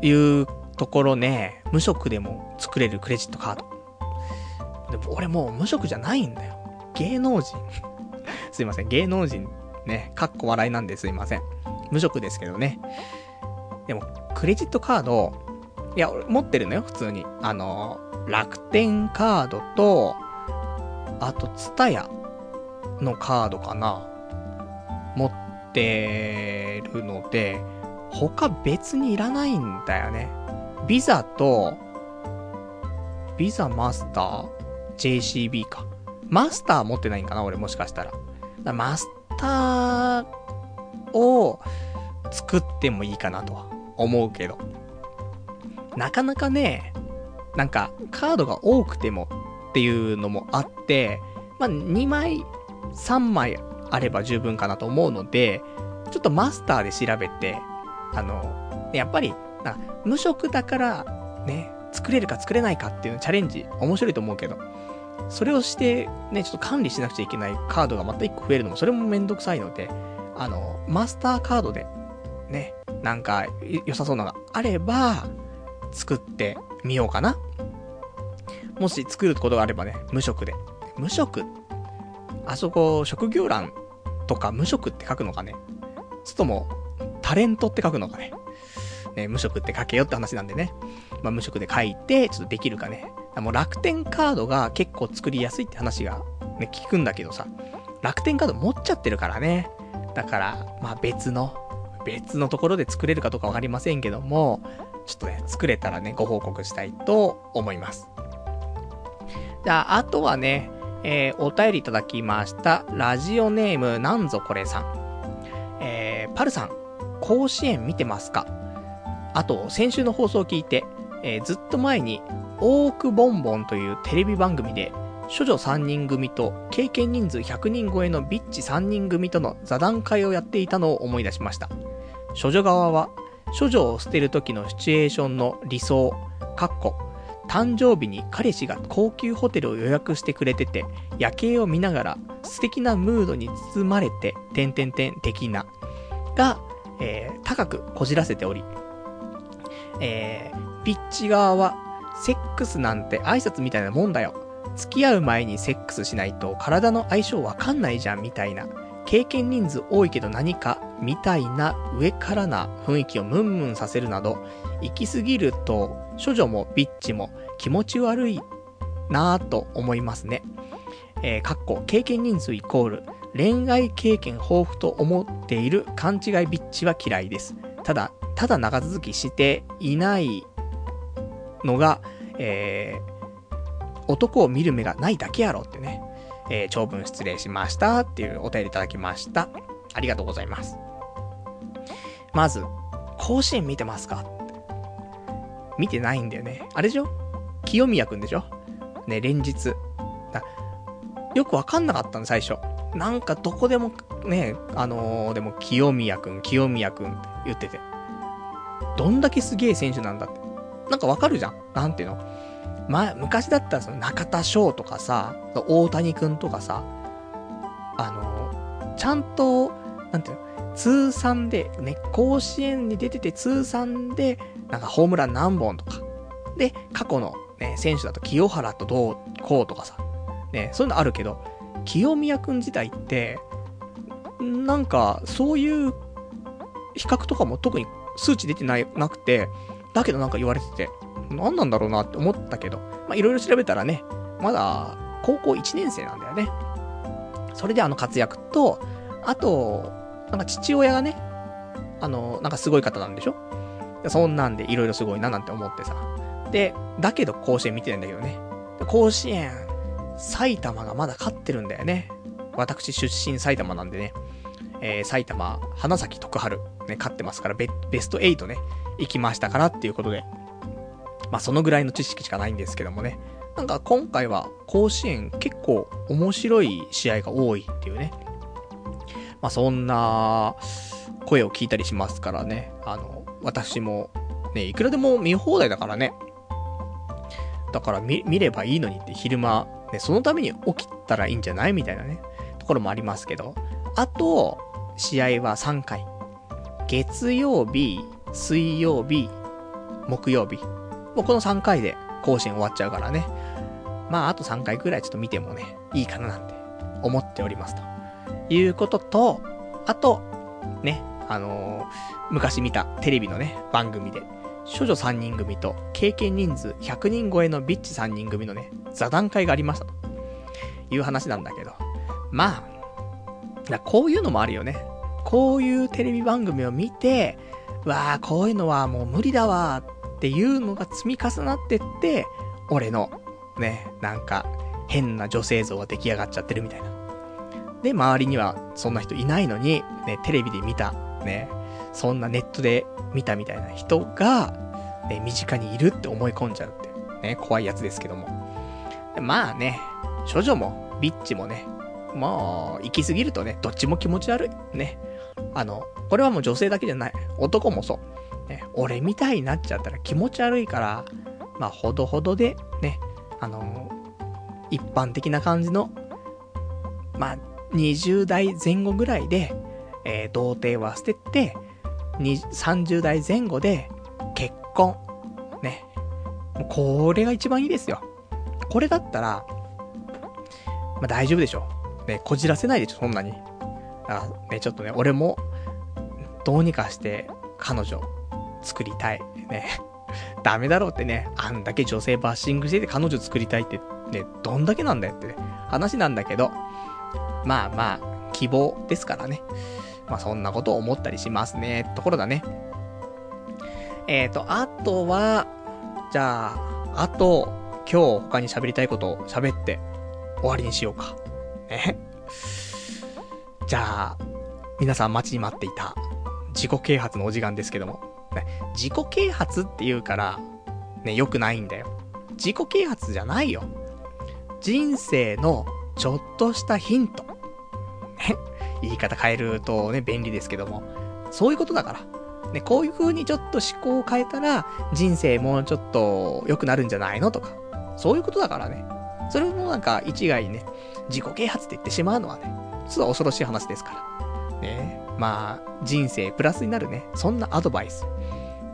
ういうところね、無職でも作れるクレジットカード。でも俺もう無職じゃないんだよ。芸能人。すいません、芸能人ね、かっこ笑いなんですいません。無職ですけどね。でも、クレジットカード、いや、俺持ってるのよ、普通に。あの、楽天カードと、あと、ツタヤのカードかな。持ってるので、他別にいらないんだよね。ビザと、ビザマスター ?JCB か。マスター持ってないんかな俺もしかしたら。らマスターを作ってもいいかなとは思うけど。なかなかね、なんかカードが多くてもっていうのもあって、まあ、2枚、3枚あれば十分かなと思うので、ちょっとマスターで調べて、あの、やっぱり、な無職だから、ね、作れるか作れないかっていうチャレンジ、面白いと思うけど、それをして、ね、ちょっと管理しなくちゃいけないカードがまた1個増えるのも、それもめんどくさいので、あの、マスターカードで、ね、なんか、良さそうなのがあれば、作ってみようかな。もし作ることがあればね、無職で。無職あそこ、職業欄とか無職って書くのかねちょっとも、タレントって書くのかねね、無職って書けよって話なんでね。まあ、無職で書いて、ちょっとできるかね。もう楽天カードが結構作りやすいって話がね、聞くんだけどさ。楽天カード持っちゃってるからね。だから、まあ別の、別のところで作れるかどうかわかりませんけども、ちょっとね、作れたらね、ご報告したいと思います。じゃあ、あとはね、えー、お便りいただきました。ラジオネーム、なんぞこれさん。えー、パルさん、甲子園見てますか？あと、先週の放送を聞いて、えー、ずっと前に、オークボンボンというテレビ番組で、処女3人組と経験人数100人超えのビッチ3人組との座談会をやっていたのを思い出しました。処女側は、処女を捨てる時のシチュエーションの理想、かっこ、誕生日に彼氏が高級ホテルを予約してくれてて、夜景を見ながら素敵なムードに包まれて、点々点的な、が、えー、高くこじらせており、えー、ピッチ側は、セックスなんて挨拶みたいなもんだよ。付き合う前にセックスしないと体の相性わかんないじゃんみたいな。経験人数多いけど何かみたいな上からな雰囲気をムンムンさせるなど、行き過ぎると、処女もビッチも気持ち悪いなぁと思いますね。えー、かっこ、経験人数イコール、恋愛経験豊富と思っている勘違いビッチは嫌いです。ただ、ただ長続きしていないのが、えー、男を見る目がないだけやろってね、えー、長文失礼しましたっていうお便りいただきました。ありがとうございます。まず、甲子園見てますか？見てないんだよね。あれでしょ？清宮くんでしょ？ね、連日。よくわかんなかったの、最初。なんかどこでも、ね、あのー、でも清宮くん、清宮くんって言ってて。どんだけすげえ選手なんだって。なんかわかるじゃん？なんていうの？ま、昔だったらその中田翔とかさ、大谷くんとかさ、あの、ちゃんと、なんていうの？通算で、ね、甲子園に出てて通算で、なんかホームラン何本とか。で、過去のね、選手だと清原とどうこうとかさ。ね、そういうのあるけど、清宮くん自体って、なんか、そういう比較とかも特に数値出てない、なくて、だけどなんか言われてて、何なんだろうなって思ったけど、まあ、いろいろ調べたらね、まだ高校1年生なんだよね。それであの活躍と、あと、なんか父親がね、あの、なんかすごい方なんでしょ？そんなんでいろいろすごいななんて思ってさ。で、だけど甲子園見てないんだけどね。甲子園、埼玉がまだ勝ってるんだよね。私出身埼玉なんでね。えー、埼玉、花咲徳春、ね、勝ってますからベ、ベスト8ね、行きましたからっていうことで。まあ、そのぐらいの知識しかないんですけどもね。なんか今回は甲子園結構面白い試合が多いっていうね。まあ、そんな声を聞いたりしますからね。あの、私も、ね、いくらでも見放題だからね。だから見、見ればいいのにって昼間、ね、そのために起きたらいいんじゃないみたいなね、ところもありますけど。あと、試合は3回。月曜日、水曜日、木曜日。もうこの3回で甲子園終わっちゃうからね。まあ、あと3回くらいちょっと見てもね、いいかななんて思っておりますと。いうことと、あと、ね、あのー、昔見たテレビのね、番組で、処女3人組と経験人数100人超えのビッチ3人組のね、座談会がありましたと。いう話なんだけど。まあ、こういうのもあるよね。こういうテレビ番組を見て、わあ、こういうのはもう無理だわっていうのが積み重なってって、俺の、ね、なんか、変な女性像が出来上がっちゃってるみたいな。で、周りにはそんな人いないのに、ね、テレビで見た、ね、そんなネットで見たみたいな人が、ね、身近にいるって思い込んじゃうって、ね、怖いやつですけども。まあね、処女も、ビッチもね、もう、行き過ぎるとね、どっちも気持ち悪い。ね。あの、これはもう女性だけじゃない。男もそう。ね、俺みたいになっちゃったら気持ち悪いから、まあ、ほどほどで、ね、あの一般的な感じの、まあ、20代前後ぐらいで、えー、童貞は捨てて、30代前後で結婚。ね。これが一番いいですよ。これだったら、まあ大丈夫でしょ。ね、こじらせないでしょ、そんなに。だからね、ちょっとね、俺も、どうにかして彼女作りたい。ね。ダメだろうってね、あんだけ女性バッシングしてて彼女作りたいって、ね、どんだけなんだよってね、話なんだけど、まあまあ、希望ですからね。まあそんなことを思ったりしますね。ところだね。えっ、ー、と、あとは、じゃあ、あと、今日他に喋りたいことを喋って終わりにしようか。ね。じゃあ、皆さん待ちに待っていた自己啓発のお時間ですけども。ね、自己啓発って言うから、ね、良くないんだよ。自己啓発じゃないよ。人生のちょっとしたヒント。ね。言い方変えるとね、便利ですけども。そういうことだから。ね、こういう風にちょっと思考を変えたら、人生もうちょっと良くなるんじゃないのとか。そういうことだからね。それもなんか一概にね、自己啓発って言ってしまうのはね、ちょっと恐ろしい話ですから。ね。まあ、人生プラスになるね、そんなアドバイス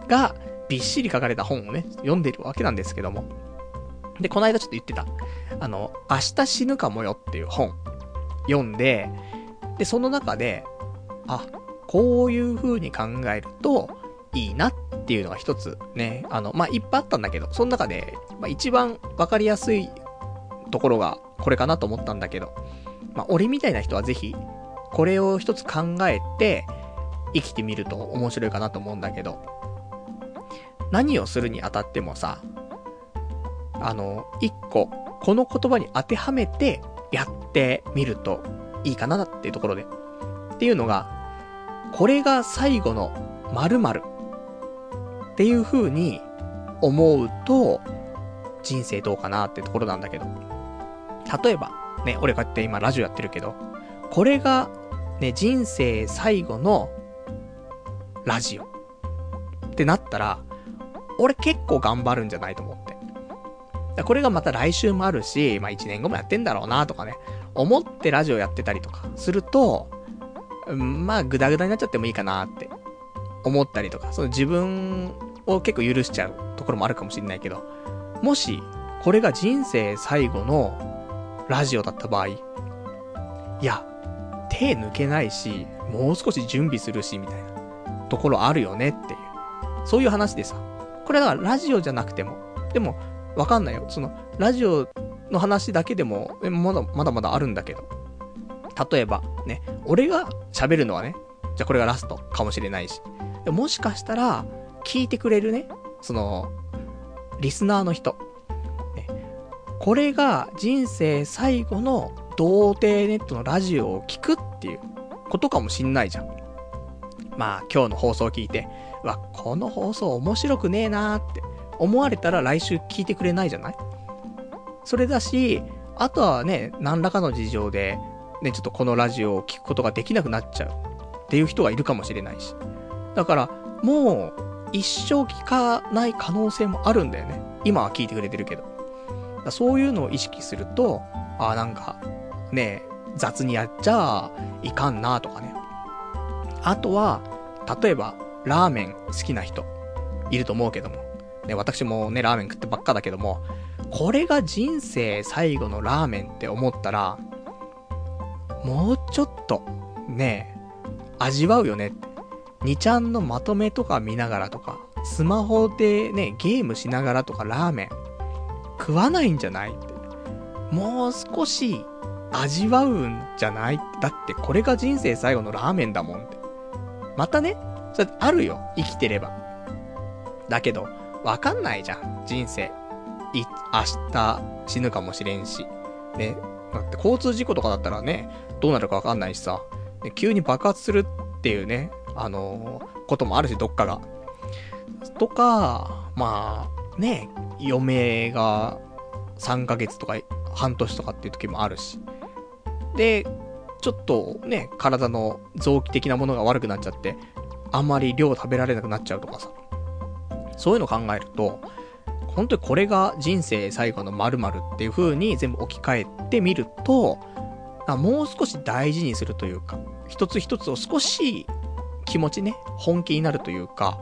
がびっしり書かれた本をね、読んでるわけなんですけども。で、この間ちょっと言ってた、あの、明日死ぬかもよっていう本、読んで、で、その中で、あ、こういう風に考えると、いいなっていうのが一つね、あの、まあ、いっぱいあったんだけど、その中で、まあ、一番わかりやすいところがこれかなと思ったんだけど、まあ、俺みたいな人はぜひ、これを一つ考えて、生きてみると面白いかなと思うんだけど、何をするにあたってもさ、あの、一個、この言葉に当てはめてやってみるといいかなっていうところで。っていうのが、これが最後の〇〇っていう風に思うと、人生どうかなってところなんだけど。例えば、ね、俺こうやって今ラジオやってるけど、これが、ね、人生最後のラジオってなったら、俺結構頑張るんじゃないと思って。これがまた来週もあるし、まあ1年後もやってんだろうなとかね、思ってラジオやってたりとかすると、まあグダグダになっちゃってもいいかなって思ったりとか、その自分を結構許しちゃうところもあるかもしれないけど、もし、これが人生最後のラジオだった場合、いや、手抜けないし、もう少し準備するし、みたいなところあるよねっていう。そういう話でさ。これだからラジオじゃなくても。でも、わかんないよ。その、ラジオの話だけでも、まだ、まだまだあるんだけど。例えば、ね、俺が喋るのはね、じゃあこれがラストかもしれないし。もしかしたら、聞いてくれるね、その、リスナーの人。これが人生最後の童貞ネットのラジオを聞くっていうことかもしんないじゃん。まあ、今日の放送を聞いて、わ、この放送面白くねえなーって思われたら来週聞いてくれないじゃない？それだし、あとはね、何らかの事情で、ね、ちょっとこのラジオを聞くことができなくなっちゃうっていう人がいるかもしれないし。だから、もう、一生聞かない可能性もあるんだよね。今は聞いてくれてるけど。そういうのを意識すると、ああ、なんか、ね、雑にやっちゃいかんなとかね。あとは、例えば、ラーメン好きな人、いると思うけども。ね、私もね、ラーメン食ってばっかだけども、これが人生最後のラーメンって思ったら、もうちょっと、ね、味わうよね。2ちゃんのまとめとか見ながらとか、スマホでね、ゲームしながらとかラーメン、食わないんじゃないって。もう少し味わうんじゃない？だってこれが人生最後のラーメンだもんって。またね、それあるよ、生きてれば。だけど、わかんないじゃん、人生。い、明日死ぬかもしれんし。ね。だって交通事故とかだったらね、どうなるかわかんないしさ。ね、急に爆発するっていうね、あのー、こともあるし、どっかが。とか、まあ、ね、余命が3ヶ月とか半年とかっていう時もあるし。で、ちょっとね、体の臓器的なものが悪くなっちゃって、あんまり量食べられなくなっちゃうとかさ。そういうの考えると、本当にこれが人生最後の〇〇っていう風に全部置き換えてみると、もう少し大事にするというか、一つ一つを少し気持ちね、本気になるというか、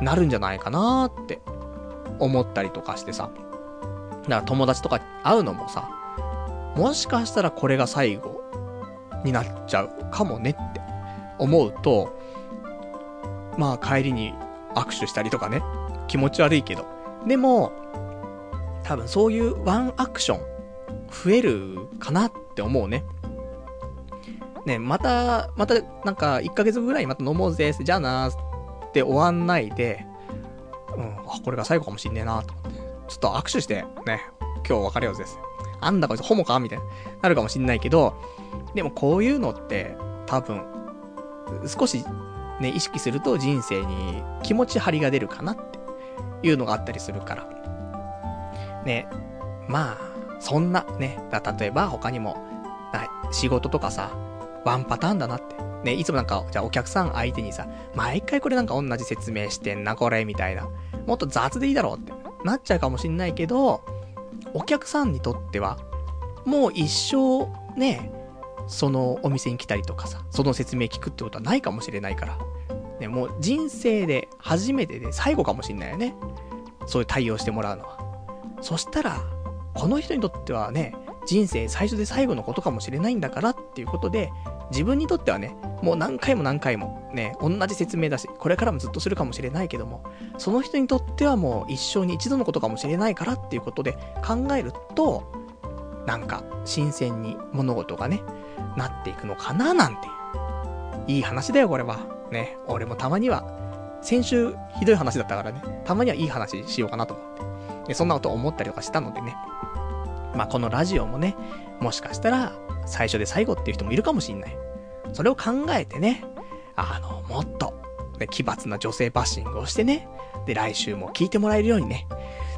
なるんじゃないかなって思ったりとかしてさ。だから友達とか会うのもさ、もしかしたらこれが最後になっちゃうかもねって思うと、まあ帰りに握手したりとかね、気持ち悪いけど。でも、多分そういうワンアクション増えるかなって思うね。ね、また、またなんか1ヶ月ぐらいまた飲もうぜ、じゃあなーって終わんないで、うん、あ、これが最後かもしんねえなと思って。ちょっと握手して、ね、今日別れようぜ。あんだこいつホモか？みたいな、なるかもしんないけど、でもこういうのって、多分、少しね、意識すると人生に気持ち張りが出るかなっていうのがあったりするから。ね、まあ、そんなね、例えば他にも、仕事とかさ、ワンパターンだなって。ね、いつもなんか、じゃあお客さん相手にさ、毎回これなんか同じ説明してんな、これ、みたいな。もっと雑でいいだろうって、なっちゃうかもしんないけど、お客さんにとっては、もう一生、ね、そのお店に来たりとかさ、その説明聞くってことはないかもしれないから。ね、もう人生で初めてで最後かもしんないよね。そういう対応してもらうのは。そしたら、この人にとってはね、人生最初で最後のことかもしれないんだからっていうことで、自分にとってはね、もう何回も何回もね、同じ説明だし、これからもずっとするかもしれないけども、その人にとってはもう一生に一度のことかもしれないからっていうことで考えると、なんか新鮮に物事がね、なっていくのかななんて。いい話だよ、これは。ね、俺もたまには、先週ひどい話だったからね、たまにはいい話しようかなと思って。でそんなこと思ったりとかしたのでね。まあ、このラジオもね、もしかしたら、最初で最後っていう人もいるかもしんない。それを考えてね、あの、もっと、ね、奇抜な女性バッシングをしてね、で、来週も聞いてもらえるようにね、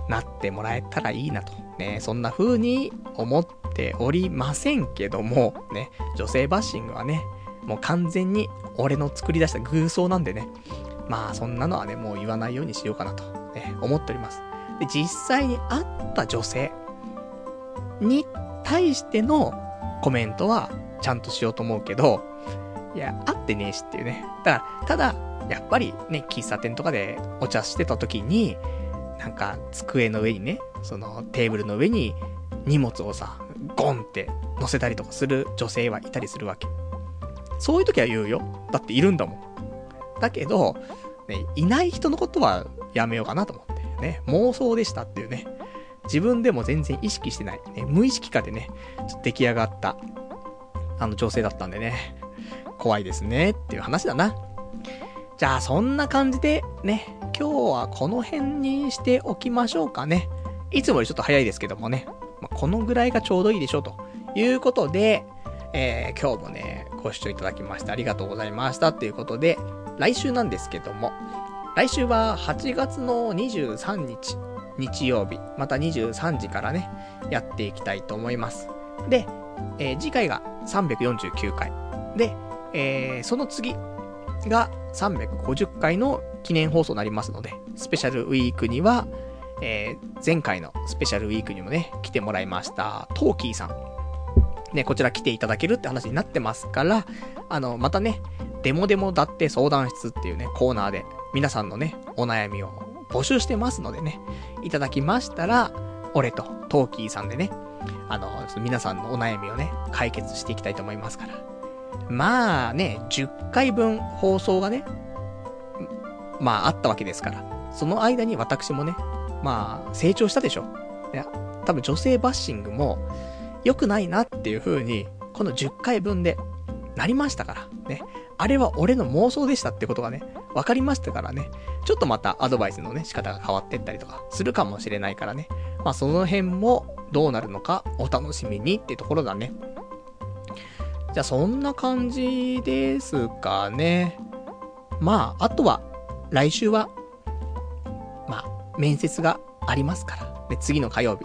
なってもらえたらいいなと。ね、そんな風に思っておりませんけども、ね、女性バッシングはね、もう完全に俺の作り出した偶像なんでね、まあそんなのはね、もう言わないようにしようかなと、ね、思っております。で、実際に会った女性に対してのコメントはちゃんとしようと思うけど、いや、会ってねえしっていうね。だから、ただ、やっぱりね、喫茶店とかでお茶してた時に、なんか机の上にね、そのテーブルの上に荷物をさ、ゴンって乗せたりとかする女性はいたりするわけ。そういう時は言うよ。だっているんだもん。だけど、ね、いない人のことはやめようかなと思って。ね、妄想でしたっていうね。自分でも全然意識してない。ね、無意識化でね、ちょっと出来上がった、あの女性だったんでね。怖いですねっていう話だな。じゃあそんな感じでね、今日はこの辺にしておきましょうかね。いつもよりちょっと早いですけどもね。まあ、このぐらいがちょうどいいでしょうということで、えー、今日もね、ご視聴いただきましてありがとうございましたということで、来週なんですけども、来週は8月の23日、日曜日、また23時からね、やっていきたいと思います。で、えー、次回が349回。で、えー、その次が350回の記念放送になりますので、スペシャルウィークには、えー、前回のスペシャルウィークにもね、来てもらいました、トーキーさん。ね、こちら来ていただけるって話になってますから、あの、またね、デモデモだって相談室っていうね、コーナーで、皆さんのね、お悩みを募集してますのでね、いただきましたら、俺とトーキーさんでね、あの、皆さんのお悩みをね、解決していきたいと思いますから。まあね、10回分放送がね、まああったわけですから、その間に私もね、まあ成長したでしょ。いや、多分女性バッシングも良くないなっていう風に、この10回分でなりましたから、ね。あれは俺の妄想でしたってことがね、分かりましたからね、ちょっとまたアドバイスのね、仕方が変わってったりとかするかもしれないからね。まあその辺もどうなるのかお楽しみにってところだね。じゃあそんな感じですかね。まあ、あとは、来週は、まあ、面接がありますから。で、次の火曜日。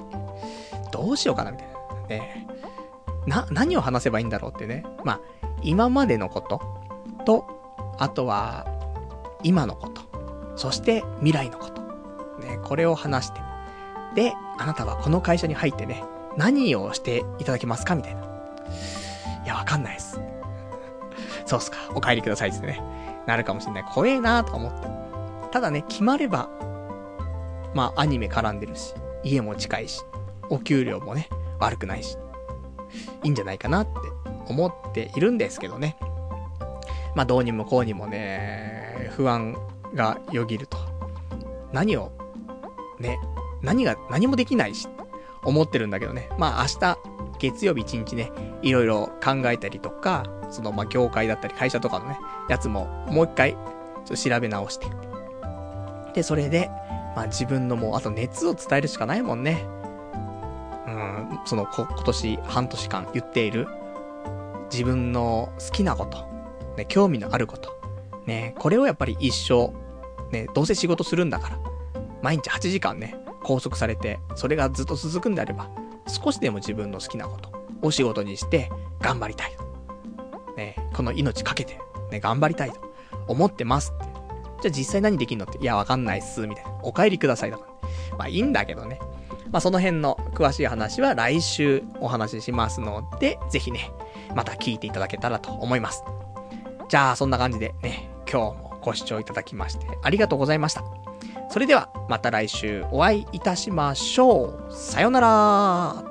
どうしようかな、みたいな。ね。な、何を話せばいいんだろうってね。まあ、今までのことと、あとは、今のこと。そして未来のこと。ね、これを話して。で、あなたはこの会社に入ってね、何をしていただけますかみたいな。いや、わかんないです。そうっすか。お帰りくださいってね。なるかもしんない。怖えなーと思って。ただね、決まれば、まあ、アニメ絡んでるし、家も近いし、お給料もね、悪くないし、いいんじゃないかなって思っているんですけどね。まあ、どうにもこうにもね、不安がよぎると。何を、ね、何が、何もできないし、思ってるんだけどね。まあ、明日、月曜日一日ね、いろいろ考えたりとか、その、まあ、業界だったり会社とかのね、やつも、もう一回、ちょっと調べ直して。で、それで、まあ、自分のもう、あと熱を伝えるしかないもんね。うん、その、こ、今年半年間言っている、自分の好きなこと、ね、興味のあること、ね、これをやっぱり一生、ね、どうせ仕事するんだから、毎日8時間ね、拘束されて、それがずっと続くんであれば、少しでも自分の好きなことを仕事にして頑張りたいと。ね、この命かけて、ね、頑張りたいと思ってますって。じゃあ実際何できんのって、いや、わかんないっす、みたいな。お帰りくださいだから。まあいいんだけどね。まあその辺の詳しい話は来週お話ししますので、ぜひね、また聞いていただけたらと思います。じゃあそんな感じでね、今日もご視聴いただきましてありがとうございました。それではまた来週お会いいたしましょう。さよなら